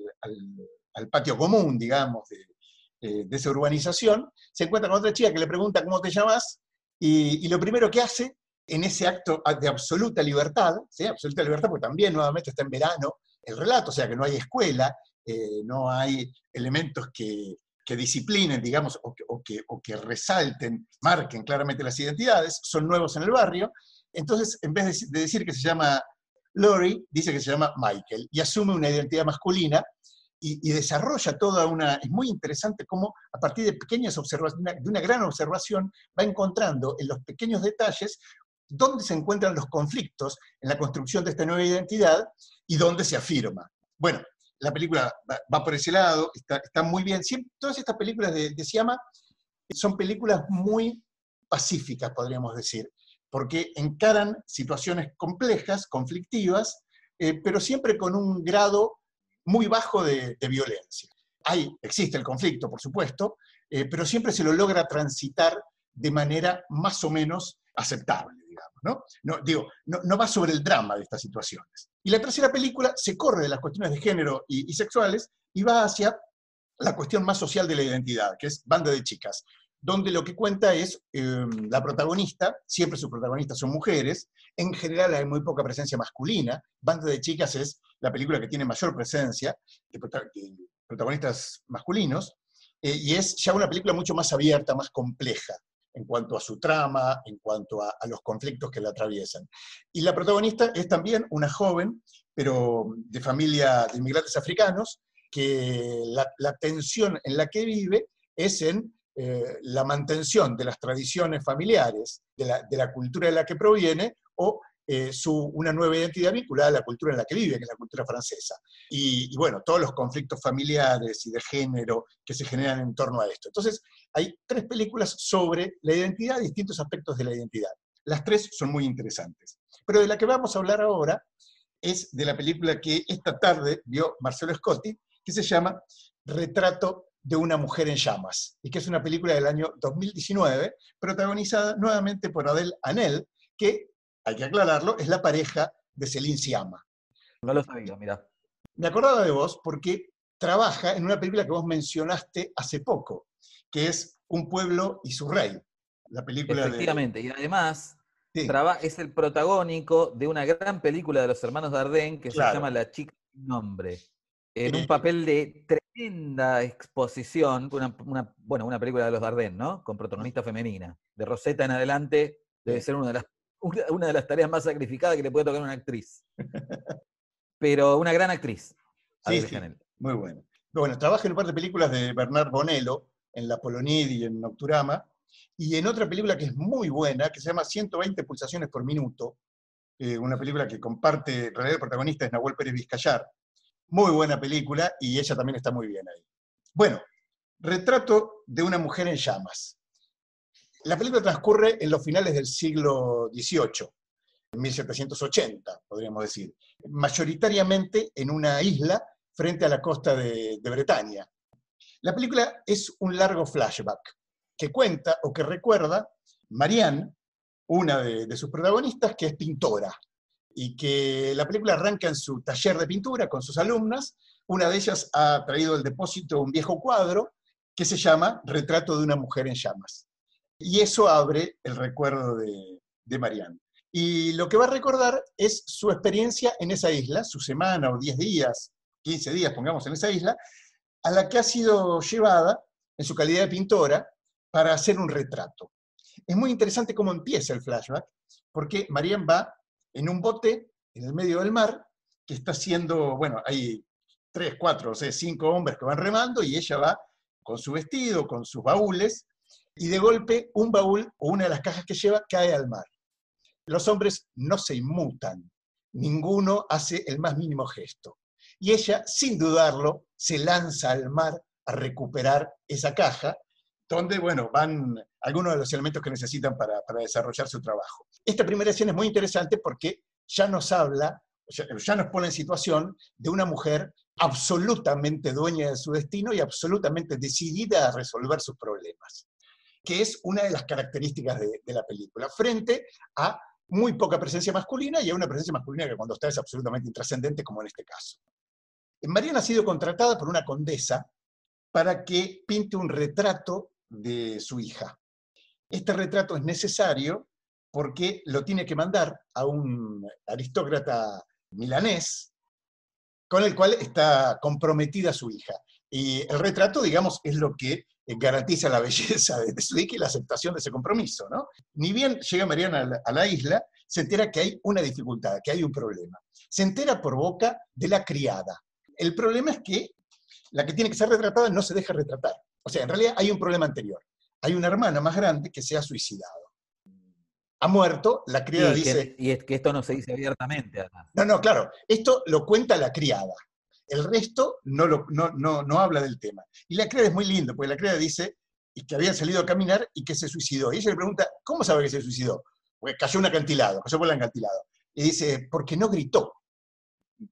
patio común, digamos, de, esa urbanización, se encuentra con otra chica que le pregunta cómo te llamas, y, lo primero que hace en ese acto de absoluta libertad, ¿sí? absoluta libertad, porque también nuevamente está en verano el relato, o sea que no hay escuela, eh, no hay elementos que, disciplinen, digamos, o que, resalten, marquen claramente las identidades, son nuevos en el barrio, entonces en vez de, decir que se llama Lori, dice que se llama Michael y asume una identidad masculina y, desarrolla toda una... Es muy interesante cómo a partir de pequeñas observaciones, de una gran observación, va encontrando en los pequeños detalles dónde se encuentran los conflictos en la construcción de esta nueva identidad y dónde se afirma. Bueno, la película va, por ese lado, está, muy bien. todas estas películas de, de Siama son películas muy pacíficas, podríamos decir, porque encaran situaciones complejas, conflictivas, eh, pero siempre con un grado muy bajo de, violencia. Hay, existe el conflicto, por supuesto, eh, pero siempre se lo logra transitar de manera más o menos aceptable, no digo, no va sobre el drama de estas situaciones. Y la tercera película se corre de las cuestiones de género y, sexuales y va hacia la cuestión más social de la identidad, que es Banda de Chicas, donde lo que cuenta es em, la protagonista, siempre sus protagonistas son mujeres, en general hay muy poca presencia masculina, Banda de Chicas es la película que tiene mayor presencia de, protagonistas masculinos, eh, y es ya una película mucho más abierta, más compleja en cuanto a su trama, en cuanto a, los conflictos que la atraviesan. Y la protagonista es también una joven, pero de familia de inmigrantes africanos, que la, tensión en la que vive es en eh, la mantención de las tradiciones familiares, de la, de la, cultura de la que proviene, o eh, su, una nueva identidad vinculada a la cultura en la que vive, que es la cultura francesa. Y, bueno, todos los conflictos familiares y de género que se generan en torno a esto. Entonces, hay tres películas sobre la identidad, distintos aspectos de la identidad. Las tres son muy interesantes. Pero de la que vamos a hablar ahora es de la película que esta tarde vio Marcelo Scotti, que se llama Retrato de una mujer en llamas, y que es una película del año 2019, protagonizada nuevamente por Adele Anel, que hay que aclararlo, es la pareja de Celine Siama. No lo sabía, mira. Me acordaba de vos porque trabaja en una película que vos mencionaste hace poco, que es Un pueblo y su rey. La película Efectivamente, y además es el protagónico de una gran película de los hermanos Dardenne que se llama La chica sin nombre. En un eh, papel de tremenda exposición, una, bueno, una película de los Dardenne, ¿no? Con protagonista femenina. De Rosetta en adelante debe ser una de las una, de las tareas más sacrificadas que le puede tocar a una actriz. Pero una gran actriz. Sí, sí, muy bueno. Bueno, trabaja en un par de películas de Bernard Bonello, en La Polonid y en Nocturama, y en otra película que es muy buena, que se llama 120 pulsaciones por minuto, eh, una película que comparte, en realidad el protagonista es Nahuel Pérez Vizcayar. Muy buena película y ella también está muy bien ahí. Bueno, retrato de una mujer en llamas. La película transcurre en los finales del siglo XVIII, en 1780, podríamos decir, mayoritariamente en una isla frente a la costa de, Bretaña. La película es un largo flashback que cuenta o que recuerda Marianne, una de, sus protagonistas, que es pintora, y que la película arranca en su taller de pintura con sus alumnas. Una de ellas ha traído del depósito un viejo cuadro que se llama Retrato de una mujer en llamas. Y eso abre el recuerdo de, de Marianne. Y lo que va a recordar es su experiencia en esa isla, su semana o 10 días, 15 días, pongamos, en esa isla, a la que ha sido llevada en su calidad de pintora para hacer un retrato. Es muy interesante cómo empieza el flashback, porque Marianne va en un bote en el medio del mar, que está haciendo, bueno, hay tres, cuatro, o sea, cinco hombres que van remando y ella va con su vestido, con sus baúles, y de golpe un baúl o una de las cajas que lleva cae al mar. Los hombres no se inmutan, ninguno hace el más mínimo gesto. Y ella, sin dudarlo, se lanza al mar a recuperar esa caja. donde, bueno, van algunos de los elementos que necesitan para, desarrollar su trabajo. Esta primera escena es muy interesante porque ya nos habla, ya nos pone en situación de una mujer absolutamente dueña de su destino y absolutamente decidida a resolver sus problemas, que es una de las características de, la película, frente a muy poca presencia masculina y a una presencia masculina que cuando está es absolutamente intrascendente, como en este caso. Mariana ha sido contratada por una condesa para que pinte un retrato de su hija. Este retrato es necesario porque lo tiene que mandar a un aristócrata milanés con el cual está comprometida su hija. Y el retrato, digamos, es lo que garantiza la belleza de su hija y la aceptación de ese compromiso. ¿no? Ni bien llega Mariana a la, a la isla, se entera que hay una dificultad, que hay un problema. Se entera por boca de la criada. El problema es que la que tiene que ser retratada no se deja retratar. O sea, en realidad hay un problema anterior. Hay una hermana más grande que se ha suicidado. Ha muerto, la criada y dice... Que, y es que esto no se dice abiertamente, además. No, no, claro. Esto lo cuenta la criada. El resto no, lo, no, no, no habla del tema. Y la criada es muy lindo, porque la criada dice que había salido a caminar y que se suicidó. Y ella le pregunta, ¿cómo sabe que se suicidó? Porque cayó un acantilado, cayó por el acantilado. Y dice, porque no gritó.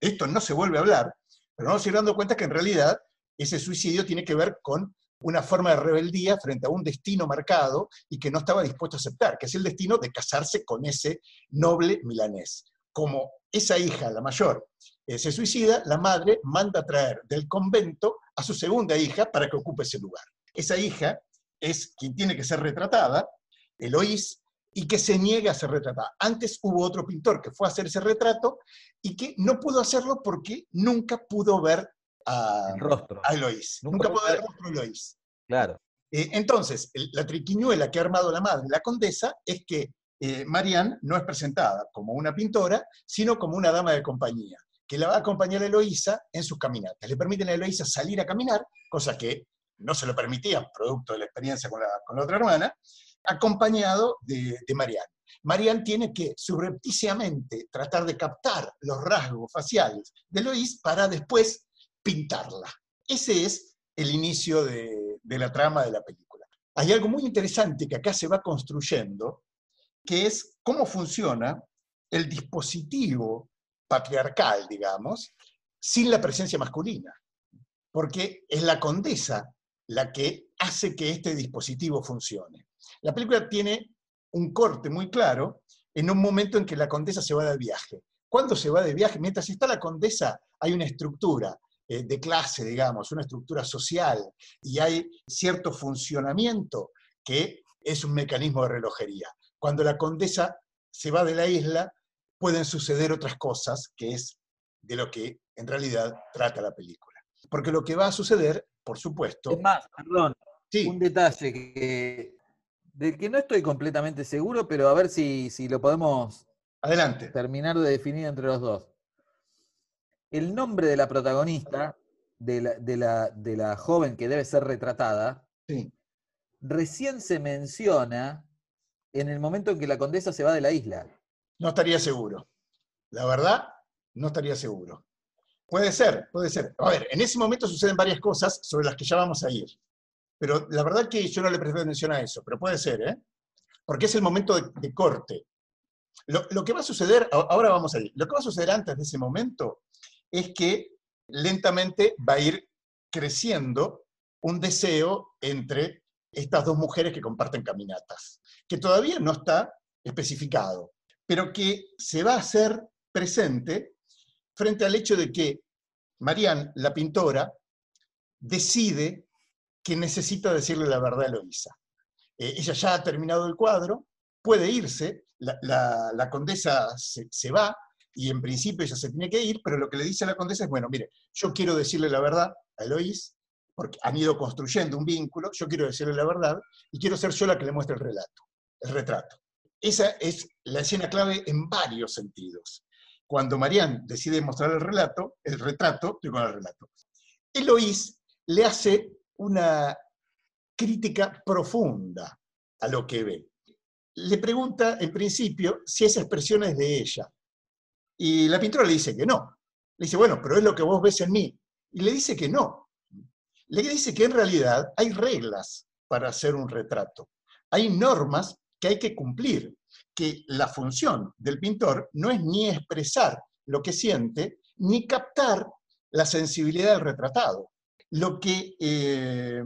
Esto no se vuelve a hablar, pero a ir dando cuenta que en realidad ese suicidio tiene que ver con una forma de rebeldía frente a un destino marcado y que no estaba dispuesto a aceptar, que es el destino de casarse con ese noble milanés. Como esa hija, la mayor, eh, se suicida, la madre manda a traer del convento a su segunda hija para que ocupe ese lugar. Esa hija es quien tiene que ser retratada, Eloís, y que se niega a ser retratada. Antes hubo otro pintor que fue a hacer ese retrato y que no pudo hacerlo porque nunca pudo ver a, el rostro. a Eloís. Nunca, nunca pudo ver el rostro de Eloís. Claro. Eh, entonces, el, la triquiñuela que ha armado la madre, la condesa, es que eh, Marianne no es presentada como una pintora, sino como una dama de compañía, que la va a acompañar a Eloísa en sus caminatas. Le permiten a Eloísa salir a caminar, cosa que no se lo permitían, producto de la experiencia con la, otra hermana, acompañado de, de Marianne. Marianne tiene que subrepticiamente tratar de captar los rasgos faciales de Eloís para después pintarla. Ese es el inicio de, de, la trama de la película. Hay algo muy interesante que acá se va construyendo, que es cómo funciona el dispositivo patriarcal, digamos, sin la presencia masculina. Porque es la condesa la que hace que este dispositivo funcione. La película tiene un corte muy claro en un momento en que la condesa se va de viaje. ¿Cuándo se va de viaje? Mientras está la condesa, hay una estructura eh, de clase, digamos, una estructura social, y hay cierto funcionamiento que es un mecanismo de relojería. Cuando la condesa se va de la isla, pueden suceder otras cosas, que es de lo que en realidad trata la película. Porque lo que va a suceder, por supuesto... Es más, perdón, sí. un detalle que, del que no estoy completamente seguro, pero a ver si, si lo podemos Adelante. terminar de definir entre los dos. El nombre de la protagonista, de la, de la, de la joven que debe ser retratada, sí. recién se menciona en el momento en que la condesa se va de la isla. No estaría seguro. La verdad, no estaría seguro. Puede ser, puede ser. A ver, en ese momento suceden varias cosas sobre las que ya vamos a ir. Pero la verdad que yo no le presté atención a eso, pero puede ser, ¿eh? Porque es el momento de, corte. Lo, lo, que va a suceder, ahora vamos a ir, lo que va a suceder antes de ese momento es que lentamente va a ir creciendo un deseo entre estas dos mujeres que comparten caminatas, que todavía no está especificado, pero que se va a hacer presente frente al hecho de que Marianne, la pintora, decide que necesita decirle la verdad a Eloísa. Eh, ella ya ha terminado el cuadro, puede irse, la, condesa se, se, va y en principio ella se tiene que ir, pero lo que le dice a la condesa es, bueno, mire, yo quiero decirle la verdad a Eloís, porque han ido construyendo un vínculo, yo quiero decirle la verdad y quiero ser yo la que le muestre el relato, el retrato. Esa es la escena clave en varios sentidos. Cuando Marianne decide mostrar el relato, el retrato, estoy con el relato, Eloís le hace una crítica profunda a lo que ve. Le pregunta, en principio, si esa expresión es de ella. Y la pintora le dice que no. Le dice, bueno, pero es lo que vos ves en mí. Y le dice que no. Le dice que en realidad hay reglas para hacer un retrato. Hay normas que hay que cumplir, que la función del pintor no es ni expresar lo que siente, ni captar la sensibilidad del retratado. Lo que eh,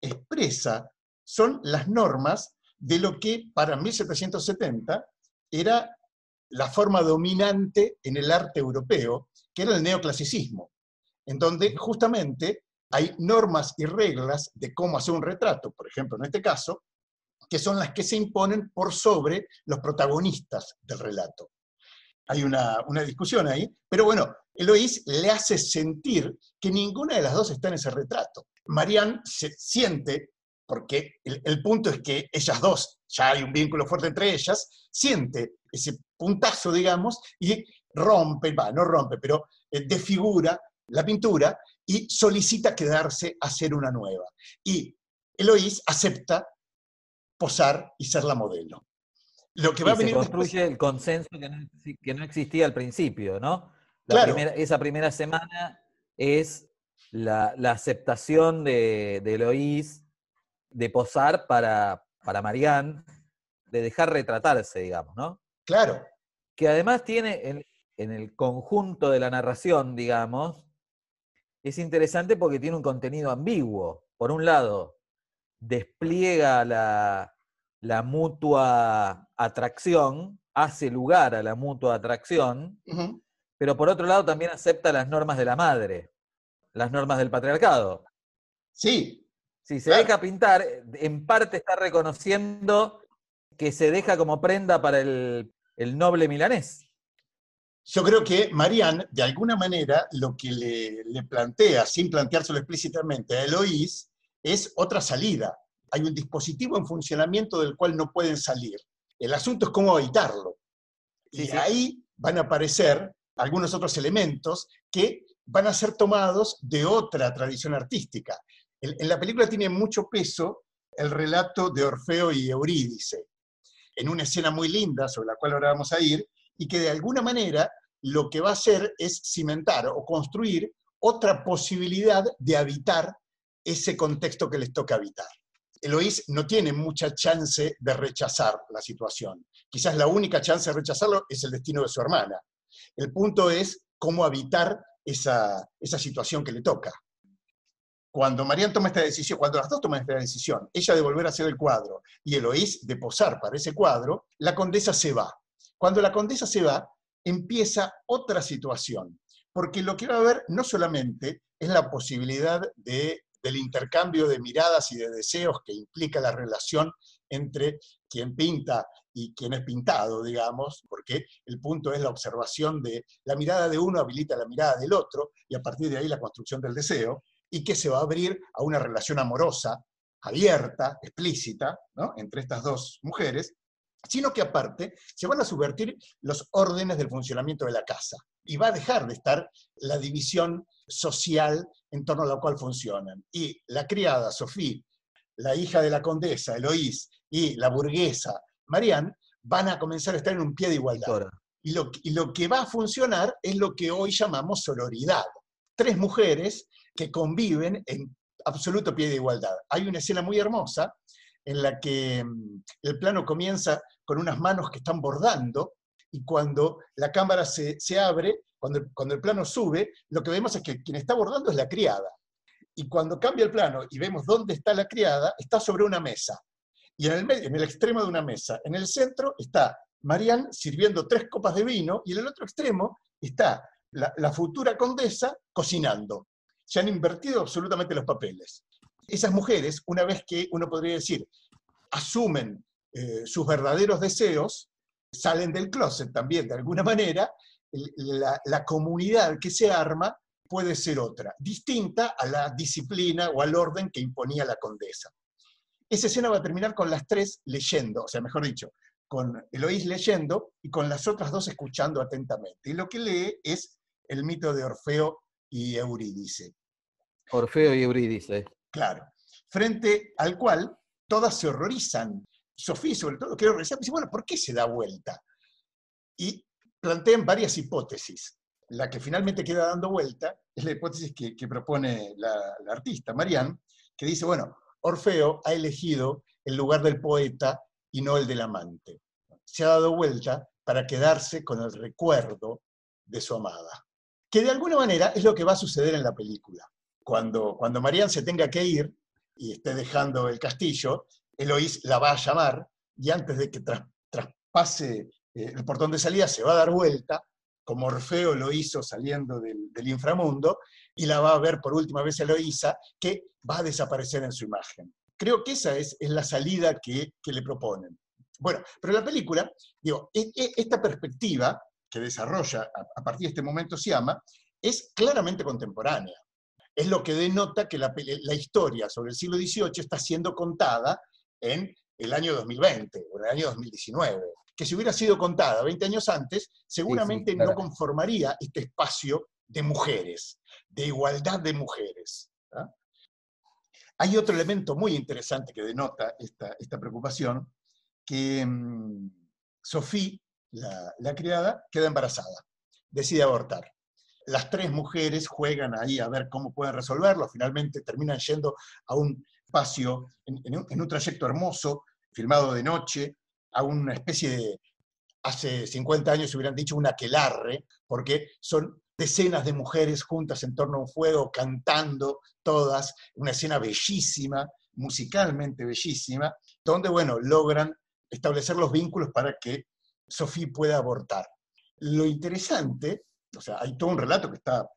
expresa son las normas de lo que para 1770 era la forma dominante en el arte europeo, que era el neoclasicismo, en donde justamente hay normas y reglas de cómo hacer un retrato, por ejemplo, en este caso, que son las que se imponen por sobre los protagonistas del relato. Hay una, discusión ahí, pero bueno, Eloís le hace sentir que ninguna de las dos está en ese retrato. Marianne se siente, porque el, el punto es que ellas dos, ya hay un vínculo fuerte entre ellas, siente ese puntazo, digamos, y rompe, va, no rompe, pero eh, desfigura la pintura y solicita quedarse a hacer una nueva. Y Eloís acepta posar y ser la modelo. Lo que va a venir se construye el consenso que no, existía al principio, ¿no? esa primera semana es la, aceptación de, de, Eloís de posar para, para Marianne, de dejar retratarse, digamos, ¿no? Claro. Que además tiene en, en el conjunto de la narración, digamos, es interesante porque tiene un contenido ambiguo. Por un lado, despliega la, mutua atracción, hace lugar a la mutua atracción, pero por otro lado también acepta las normas de la madre, las normas del patriarcado. Sí. Si se deja pintar, en parte está reconociendo que se deja como prenda para el, el noble milanés. Yo creo que Marianne, de alguna manera, lo que le, plantea, sin planteárselo explícitamente a Eloís, es otra salida. Hay un dispositivo en funcionamiento del cual no pueden salir. El asunto es cómo evitarlo. y ahí van a aparecer algunos otros elementos que van a ser tomados de otra tradición artística. En, la película tiene mucho peso el relato de Orfeo y Eurídice, en una escena muy linda sobre la cual ahora vamos a ir, y que de alguna manera lo que va a hacer es cimentar o construir otra posibilidad de habitar ese contexto que les toca habitar. Eloís no tiene mucha chance de rechazar la situación. Quizás la única chance de rechazarlo es el destino de su hermana. El punto es cómo habitar esa, situación que le toca. Cuando Marian toma esta decisión, cuando las dos toman esta decisión, ella de volver a hacer el cuadro y Eloís de posar para ese cuadro, la condesa se va. Cuando la condesa se va, empieza otra situación, porque lo que va a haber no solamente es la posibilidad de, del intercambio de miradas y de deseos que implica la relación entre quien pinta y quien es pintado, digamos, porque el punto es la observación de la mirada de uno habilita la mirada del otro y a partir de ahí la construcción del deseo, y que se va a abrir a una relación amorosa, abierta, explícita, entre estas dos mujeres, sino que aparte se van a subvertir los órdenes del funcionamiento de la casa y va a dejar de estar la división social en torno a la cual funcionan. Y la criada, Sofía, la hija de la condesa, Eloís, y la burguesa, Marianne, van a comenzar a estar en un pie de igualdad. Y lo, y lo que va a funcionar es lo que hoy llamamos sororidad. Tres mujeres que conviven en absoluto pie de igualdad. Hay una escena muy hermosa en la que mm, el plano comienza con unas manos que están bordando y cuando la cámara se, abre, cuando, el plano sube, lo que vemos es que quien está bordando es la criada. Y cuando cambia el plano y vemos dónde está la criada, está sobre una mesa. Y en el, medio, en el extremo de una mesa, en el centro, está Marianne sirviendo tres copas de vino y en el otro extremo está la futura condesa cocinando. Se han invertido absolutamente los papeles esas mujeres, una vez que uno podría decir, asumen eh, sus verdaderos deseos, salen del closet también de alguna manera, la, comunidad que se arma puede ser otra, distinta a la disciplina o al orden que imponía la condesa. Esa escena va a terminar con las tres leyendo, o sea, mejor dicho, con Eloís leyendo y con las otras dos escuchando atentamente. Y lo que lee es el mito de Orfeo y Eurídice. Orfeo y Eurídice. Claro. Frente al cual todas se horrorizan. Sofía, sobre todo, quiero horrorizar, dice, bueno, ¿por qué se da vuelta? Y plantean varias hipótesis. La que finalmente queda dando vuelta es la hipótesis que, propone la, artista, Marianne, que dice, bueno, Orfeo ha elegido el lugar del poeta y no el del amante. Se ha dado vuelta para quedarse con el recuerdo de su amada. Que de alguna manera es lo que va a suceder en la película. Cuando, cuando Marianne se tenga que ir y esté dejando el castillo, Eloís la va a llamar y antes de que traspase eh, el portón de salida se va a dar vuelta, como Orfeo lo hizo saliendo del, del inframundo, y la va a ver por última vez Eloísa, que va a desaparecer en su imagen. Creo que esa es, es la salida que, que, le proponen. Bueno, pero la película, digo, e, e, esta perspectiva que desarrolla a, partir de este momento se llama, es claramente contemporánea. Es lo que denota que la, la historia sobre el siglo XVIII está siendo contada en el año 2020 o en el año 2019 que si hubiera sido contada 20 años antes, seguramente sí, sí, claro. no conformaría este espacio de mujeres, de igualdad de mujeres. ¿ah? Hay otro elemento muy interesante que denota esta, esta preocupación, que mmm, Sofía, la, la criada, queda embarazada, decide abortar. Las tres mujeres juegan ahí a ver cómo pueden resolverlo, finalmente terminan yendo a un espacio, en, un trayecto hermoso, filmado de noche, a una especie de, hace 50 años se hubieran dicho un aquelarre, porque son decenas de mujeres juntas en torno a un fuego, cantando todas, una escena bellísima, musicalmente bellísima, donde, bueno, logran establecer los vínculos para que Sofía pueda abortar. Lo interesante, o sea, hay todo un relato que está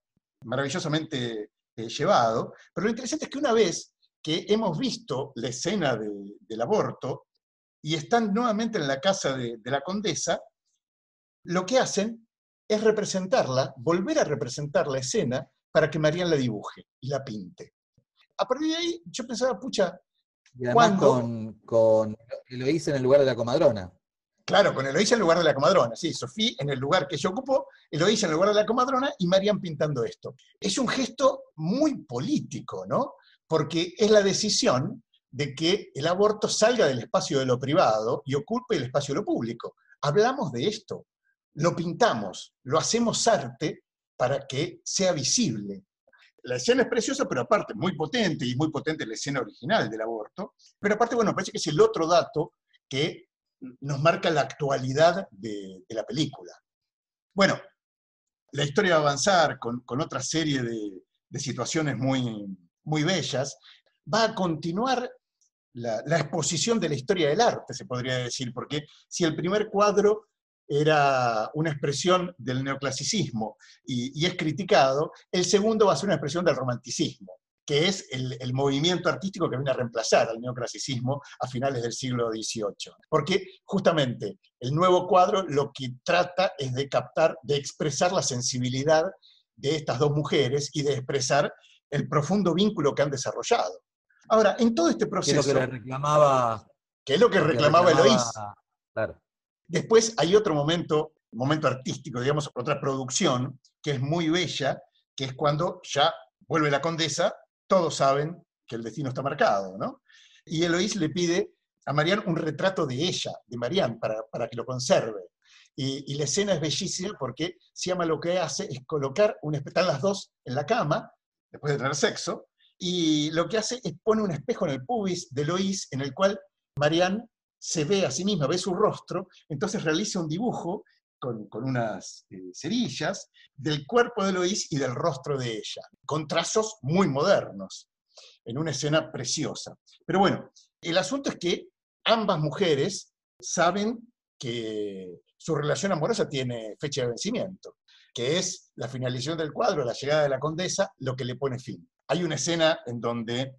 maravillosamente eh, llevado, pero lo interesante es que una vez que hemos visto la escena de, del aborto, y están nuevamente en la casa de, de, la condesa, lo que hacen es representarla, volver a representar la escena para que Marian la dibuje y la pinte. A partir de ahí yo pensaba, pucha, y además con, con Eloísa en el lugar de la comadrona. Claro, con Eloísa en lugar de la comadrona, sí, Sofía en el lugar que ella ocupó, Eloísa en lugar de la comadrona y Marian pintando esto. Es un gesto muy político, ¿no? Porque es la decisión de que el aborto salga del espacio de lo privado y ocupe el espacio de lo público. Hablamos de esto, lo pintamos, lo hacemos arte para que sea visible. La escena es preciosa, pero aparte muy potente, y muy potente la escena original del aborto, pero aparte, bueno, parece que es el otro dato que nos marca la actualidad de, la película. Bueno, la historia va a avanzar con, con otra serie de, de situaciones muy, muy bellas, va a continuar la, la, exposición de la historia del arte, se podría decir, porque si el primer cuadro era una expresión del neoclasicismo y, y es criticado, el segundo va a ser una expresión del romanticismo, que es el, el, movimiento artístico que viene a reemplazar al neoclasicismo a finales del siglo XVIII. Porque justamente el nuevo cuadro lo que trata es de captar, de expresar la sensibilidad de estas dos mujeres y de expresar el profundo vínculo que han desarrollado. Ahora, en todo este proceso... ¿Qué es lo que reclamaba... ¿Qué es lo que reclamaba, reclamaba Eloís? Claro. Después hay otro momento, momento artístico, digamos, otra producción, que es muy bella, que es cuando ya vuelve la condesa, todos saben que el destino está marcado, ¿no? Y Eloís le pide a Marianne un retrato de ella, de Marianne, para, para que lo conserve. Y, la escena es bellísima porque Siama lo que hace es colocar, un, están las dos en la cama, después de tener sexo, y lo que hace es pone un espejo en el pubis de Lois en el cual Marianne se ve a sí misma, ve su rostro, entonces realiza un dibujo con, unas eh, cerillas del cuerpo de Lois y del rostro de ella, con trazos muy modernos, en una escena preciosa. Pero bueno, el asunto es que ambas mujeres saben que su relación amorosa tiene fecha de vencimiento, que es la finalización del cuadro, la llegada de la condesa, lo que le pone fin. Hay una escena en donde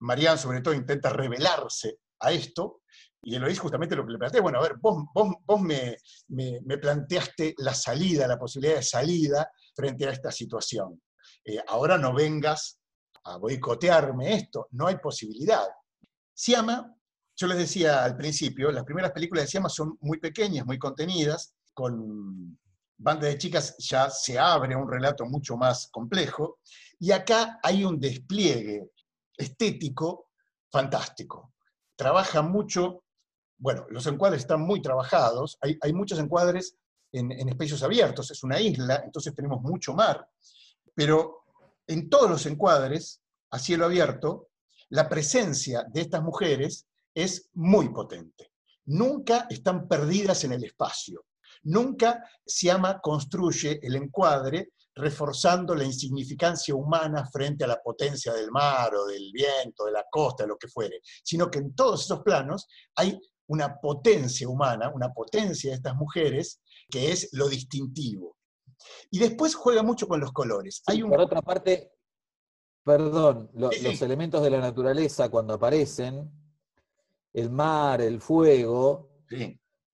Marianne, sobre todo, intenta revelarse a esto, y Eloís justamente lo que le plantea, bueno, a ver, vos, vos, vos me, me, me, planteaste la salida, la posibilidad de salida frente a esta situación. Eh, ahora no vengas a boicotearme esto, no hay posibilidad. Siama, yo les decía al principio, las primeras películas de Siama son muy pequeñas, muy contenidas, con Banda de Chicas ya se abre un relato mucho más complejo, y acá hay un despliegue estético fantástico. Trabaja mucho, bueno, los encuadres están muy trabajados, hay, muchos encuadres en, en, espacios abiertos, es una isla, entonces tenemos mucho mar, pero en todos los encuadres, a cielo abierto, la presencia de estas mujeres es muy potente. Nunca están perdidas en el espacio. Nunca Siama construye el encuadre reforzando la insignificancia humana frente a la potencia del mar o del viento, de la costa, de lo que fuere, sino que en todos esos planos hay una potencia humana, una potencia de estas mujeres, que es lo distintivo. Y después juega mucho con los colores. Hay un... Por otra parte, perdón, lo- los elementos de la naturaleza cuando aparecen, el mar, el fuego,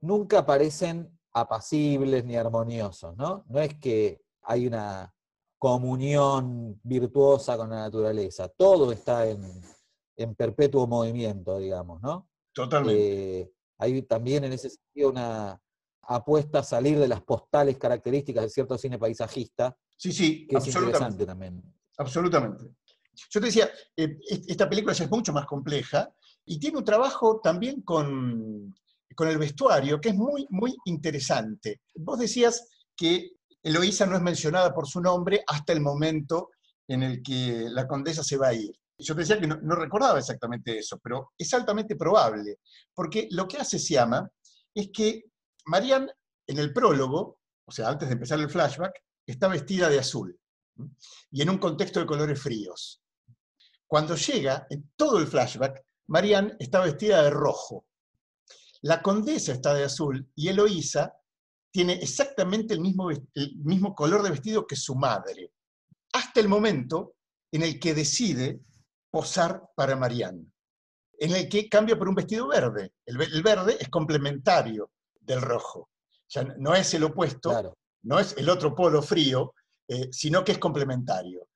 nunca aparecen apacibles ni armoniosos, ¿no? No es que hay una comunión virtuosa con la naturaleza, todo está en, en perpetuo movimiento, digamos, ¿no? Totalmente. Eh, hay también en ese sentido una apuesta a salir de las postales características de cierto cine paisajista, Sí, sí, que es absolutamente. interesante también. Absolutamente. Yo te decía, eh, est- esta película es mucho más compleja y tiene un trabajo también con, con el vestuario que es muy, muy interesante. Vos decías que Eloísa no es mencionada por su nombre hasta el momento en el que la condesa se va a ir. Yo te decía que no, recordaba exactamente eso, pero es altamente probable, porque lo que hace Siama es que Marianne en el prólogo, o sea, antes de empezar el flashback, está vestida de azul y en un contexto de colores fríos. Cuando llega, en todo el flashback, Marianne está vestida de rojo. La condesa está de azul y Eloísa tiene exactamente el mismo, el mismo color de vestido que su madre, hasta el momento en el que decide posar para Marianne, en el que cambia por un vestido verde. El, ve- el verde es complementario del rojo. O sea, no es el opuesto, no es el otro polo frío, eh, sino que es complementario.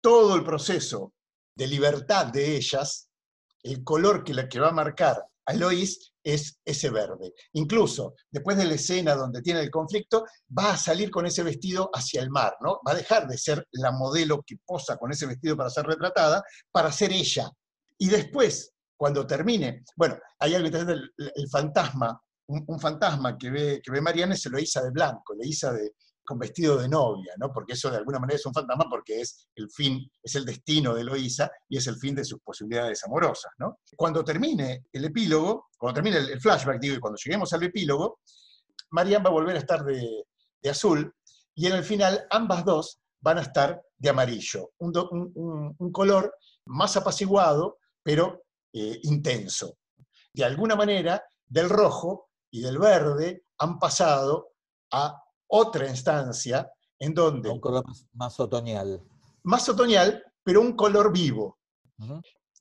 Todo el proceso de libertad de ellas, el color que, la, que va a marcar a Eloís es ese verde. Incluso después de la escena donde tiene el conflicto, va a salir con ese vestido hacia el mar, ¿no? Va a dejar de ser la modelo que posa con ese vestido para ser retratada, para ser ella. Y después, cuando termine, bueno, hay algo interesante, el, el fantasma, un, fantasma que ve, que ve Mariana es Eloísa de blanco, Eloísa de, con vestido de novia, ¿no? Porque eso de alguna manera es un fantasma porque es el fin, es el destino de Eloísa y es el fin de sus posibilidades amorosas, ¿no? Cuando termine el epílogo, cuando termine el, flashback, digo, y cuando lleguemos al epílogo, Marianne va a volver a estar de, azul y en el final ambas dos van a estar de amarillo, un color más apaciguado, pero eh, intenso. De alguna manera, del rojo y del verde han pasado a otra instancia en donde... Un color más, otoñal. Más otoñal, pero un color vivo.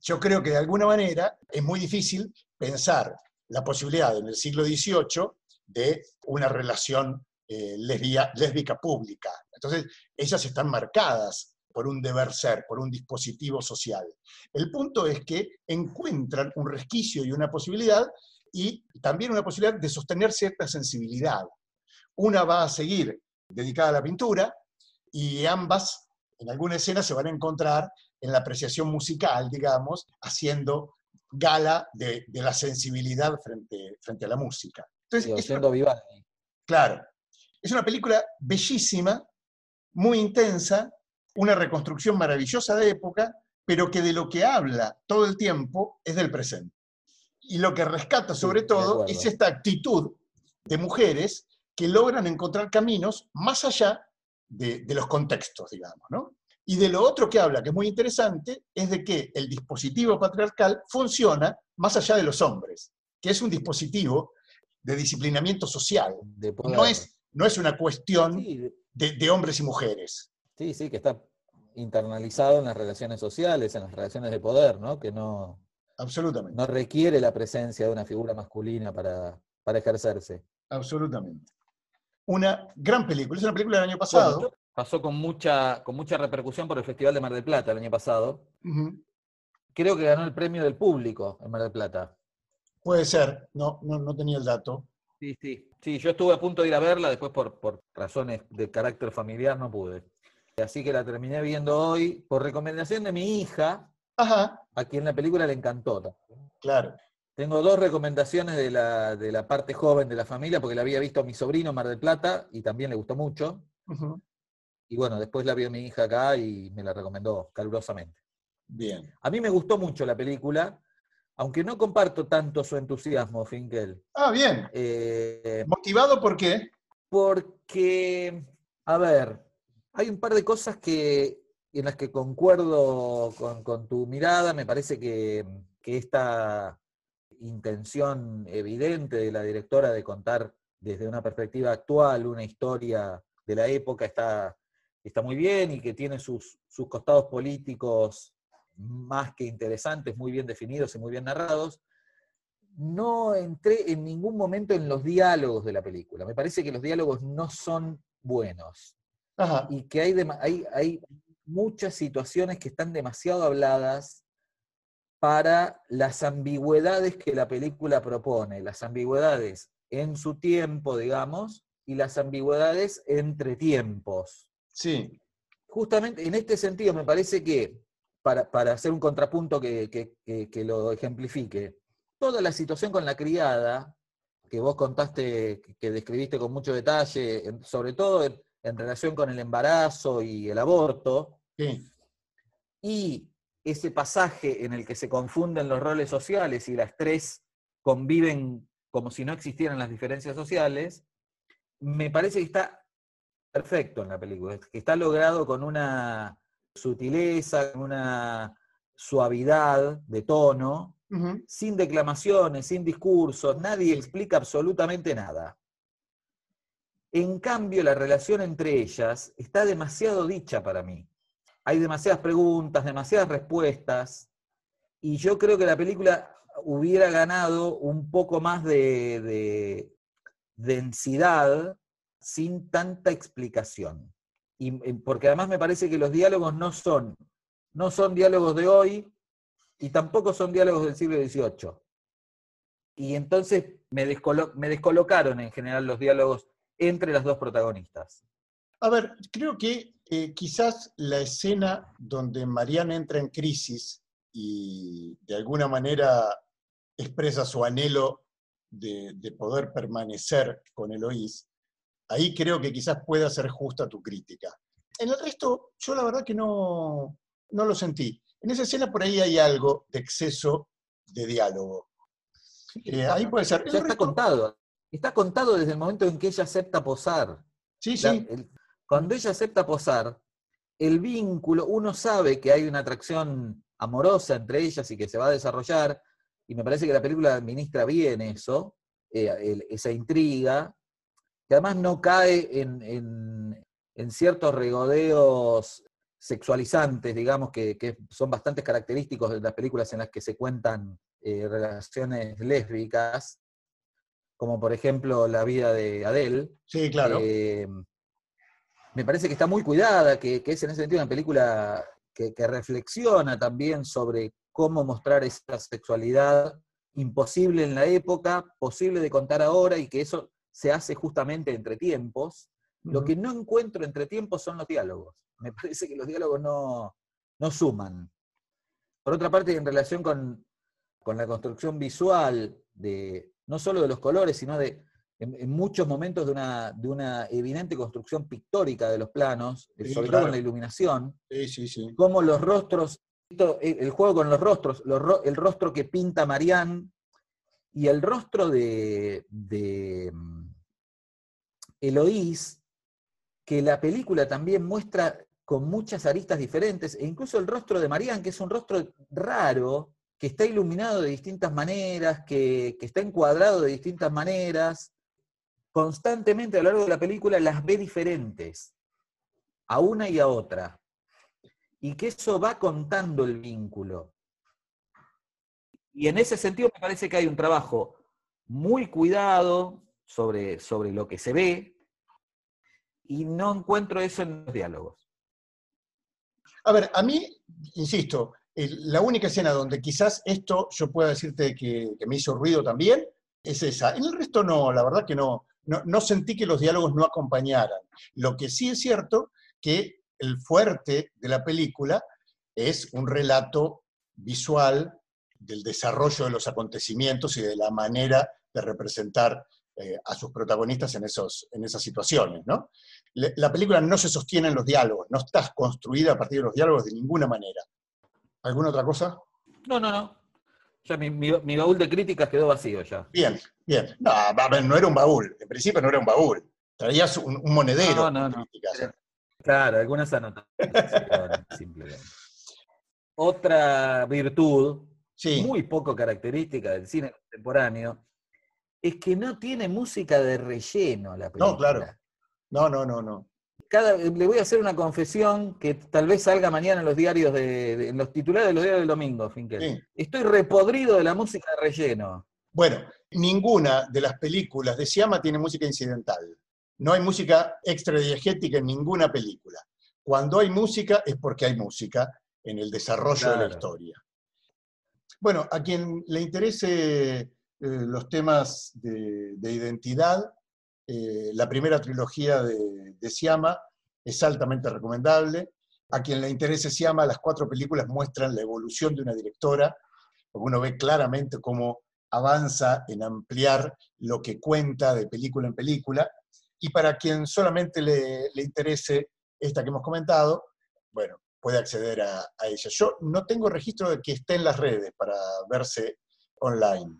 Yo creo que de alguna manera es muy difícil pensar la posibilidad en el siglo XVIII de una relación eh, lesbia- lésbica pública. Entonces, ellas están marcadas por un deber ser, por un dispositivo social. El punto es que encuentran un resquicio y una posibilidad y también una posibilidad de sostener cierta sensibilidad. Una va a seguir dedicada a la pintura y ambas en alguna escena se van a encontrar en la apreciación musical, digamos, haciendo gala de, de la sensibilidad frente, frente a la música. Entonces, Sí, es una- oyendo Vivaldi. Claro. Es una película bellísima, muy intensa, una reconstrucción maravillosa de época, pero que de lo que habla todo el tiempo es del presente. Y lo que rescata sobre todo es esta actitud de mujeres que logran encontrar caminos más allá de, de los contextos, digamos, ¿no? Y de lo otro que habla, que es muy interesante, es de que el dispositivo patriarcal funciona más allá de los hombres, que es un dispositivo de disciplinamiento social. No es, no es una cuestión Sí, de, de hombres y mujeres. Sí, sí, que está internalizado en las relaciones sociales, en las relaciones de poder, ¿no? Que no, Absolutamente. no requiere la presencia de una figura masculina para, para ejercerse. Absolutamente. Una gran película. Es una película del año pasado. Bueno, pasó con mucha, con mucha repercusión por el Festival de Mar del Plata el año pasado. Creo que ganó el premio del público en Mar del Plata. Puede ser. No, no, no tenía el dato. Sí, sí. Sí, yo estuve a punto de ir a verla, después por, por razones de carácter familiar no pude. Así que la terminé viendo hoy por recomendación de mi hija, Ajá, a quien la película le encantó. claro. Tengo dos recomendaciones de la, de la parte joven de la familia, porque la había visto a mi sobrino Mar del Plata y también le gustó mucho. Y bueno, después la vio mi hija acá y me la recomendó calurosamente. Bien. A mí me gustó mucho la película, aunque no comparto tanto su entusiasmo, Finkel. Ah, bien. Eh, ¿Motivado por qué? porque, a ver, hay un par de cosas que, en las que concuerdo con, con tu mirada. Me parece que, que esta intención evidente de la directora de contar desde una perspectiva actual una historia de la época está, está muy bien y que tiene sus, sus costados políticos más que interesantes, muy bien definidos y muy bien narrados. No entré en ningún momento en los diálogos de la película. Me parece que los diálogos no son buenos. Ajá. Y que hay, hay, hay muchas situaciones que están demasiado habladas para las ambigüedades que la película propone, las ambigüedades en su tiempo, digamos, y las ambigüedades entre tiempos. Sí. Justamente en este sentido me parece que, para, para hacer un contrapunto que, que- que- que lo ejemplifique, toda la situación con la criada, que vos contaste, que- describiste con mucho detalle, sobre todo en, en relación con el embarazo y el aborto, Sí. y ese pasaje en el que se confunden los roles sociales y las tres conviven como si no existieran las diferencias sociales, me parece que está perfecto en la película, que está logrado con una sutileza, con una suavidad de tono, sin declamaciones, sin discursos, nadie explica absolutamente nada. En cambio, la relación entre ellas está demasiado dicha para mí. Hay demasiadas preguntas, demasiadas respuestas, y yo creo que la película hubiera ganado un poco más de, de densidad sin tanta explicación. Y, eh, porque además me parece que los diálogos no son, no son diálogos de hoy y tampoco son diálogos del siglo XVIII. Y entonces me, me descolocaron en general los diálogos entre las dos protagonistas. A ver, creo que eh, quizás la escena donde Mariana entra en crisis y de alguna manera expresa su anhelo de, de poder permanecer con Eloís, ahí creo que quizás pueda ser justa tu crítica. En el resto, yo la verdad que no, no lo sentí. En esa escena por ahí hay algo de exceso de diálogo. Eh, ahí puede ser. Ya está contado. Está contado desde el momento en que ella acepta posar. Sí, La- sí. el- cuando ella acepta posar, el vínculo, uno sabe que hay una atracción amorosa entre ellas y que se va a desarrollar, y me parece que la película administra bien eso, eh, el- esa intriga, que además no cae en, en- en ciertos regodeos sexualizantes, digamos, que, que son bastante característicos de las películas en las que se cuentan eh, relaciones lésbicas, como por ejemplo la vida de Adele. Sí, claro. Eh, me parece que está muy cuidada, que, que es en ese sentido una película que, que reflexiona también sobre cómo mostrar esa sexualidad imposible en la época, posible de contar ahora, y que eso se hace justamente entre tiempos. Lo que no encuentro entre tiempos son los diálogos. Me parece que los diálogos no, no suman. Por otra parte, en relación con, con la construcción visual, de, no solo de los colores, sino de en, en muchos momentos de una, de una evidente construcción pictórica de los planos, eh, Sí, sobre claro. todo en la iluminación, Sí, sí, sí. cómo los rostros, esto, el, juego con los rostros, los el rostro que pinta Marianne y el rostro de, de mm, Eloís, que la película también muestra con muchas aristas diferentes, e incluso el rostro de Marianne, que es un rostro raro, que está iluminado de distintas maneras, que, que está encuadrado de distintas maneras, constantemente a lo largo de la película las ve diferentes, a una y a otra, y que eso va contando el vínculo. Y en ese sentido me parece que hay un trabajo muy cuidado sobre, sobre lo que se ve, y no encuentro eso en los diálogos. A ver, a mí, insisto, la única escena donde quizás esto yo pueda decirte que, que me hizo ruido también es esa. En el resto no, la verdad que no, no, sentí que los diálogos no acompañaran. Lo que sí es cierto que el fuerte de la película es un relato visual del desarrollo de los acontecimientos y de la manera de representar eh, a sus protagonistas en, esos, en esas situaciones, ¿no? La película no se sostiene en los diálogos, no está construida a partir de los diálogos de ninguna manera. ¿Alguna otra cosa? No, no, no. Ya mi, mi- mi baúl de críticas quedó vacío ya. Bien, bien. No, a ver, no era un baúl. En principio no era un baúl. Traías un, un monedero. No, no, no. críticas. Claro, algunas anotaciones. simplemente. Otra virtud, Sí. muy poco característica del cine contemporáneo, es que no tiene música de relleno la película. No, claro. No, no, no, no. Cada, le voy a hacer una confesión que tal vez salga mañana en los diarios de, de- en los titulares de los diarios del domingo, Finkel. Sí. Estoy repodrido de la música de relleno. Bueno, ninguna de las películas de Siama tiene música incidental. No hay música extradiegética en ninguna película. Cuando hay música es porque hay música en el desarrollo de la historia. Bueno, a quien le interese eh, los temas de, de identidad, eh, la primera trilogía de, Siama es altamente recomendable. A quien le interese Siama, las cuatro películas muestran la evolución de una directora, uno ve claramente cómo avanza en ampliar lo que cuenta de película en película. Y para quien solamente le, interese esta que hemos comentado, bueno, puede acceder a ella. Yo no tengo registro de que esté en las redes para verse online.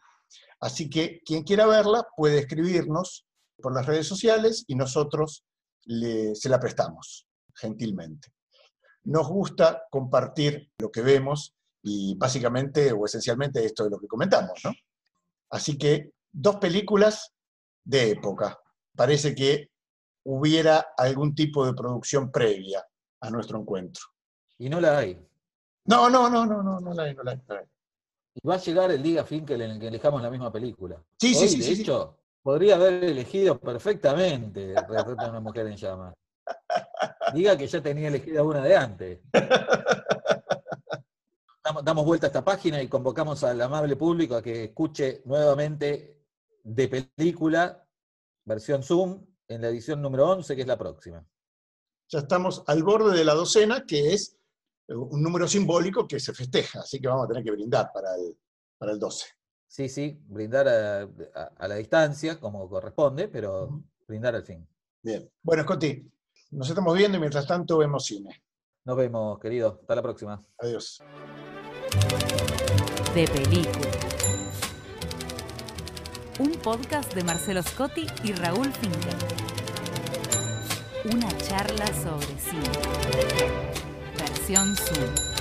Así que quien quiera verla puede escribirnos por las redes sociales y nosotros le- se la prestamos, gentilmente. Nos gusta compartir lo que vemos y básicamente o esencialmente esto es lo que comentamos, ¿no? Así que dos películas de época. Parece que hubiera algún tipo de producción previa a nuestro encuentro. Y no la hay. No, no, no, no, no, no la hay, no la hay, no la hay. Y va a llegar el día Finkel en el que elijamos la misma película. Sí, sí, Hoy, sí, De sí, sí. hecho, podría haber elegido perfectamente Retrato de una mujer en llamas. Diga que ya tenía elegida una de antes. Damos, vuelta a esta página y convocamos al amable público a que escuche nuevamente de película, versión Zoom, en la edición número 11, que es la próxima. Ya estamos al borde de la docena, que es eh, un número simbólico que se festeja, así que vamos a tener que brindar para el, para el 12. Sí, sí, brindar a, a- a la distancia, como corresponde, pero brindar al fin. Bien. Bueno, Scotty, nos estamos viendo y mientras tanto vemos cine. Nos vemos, querido. Hasta la próxima. Adiós. De película. Un podcast de Marcelo Scotti y Raúl Finkel. Una charla sobre cine. Versión Zoom.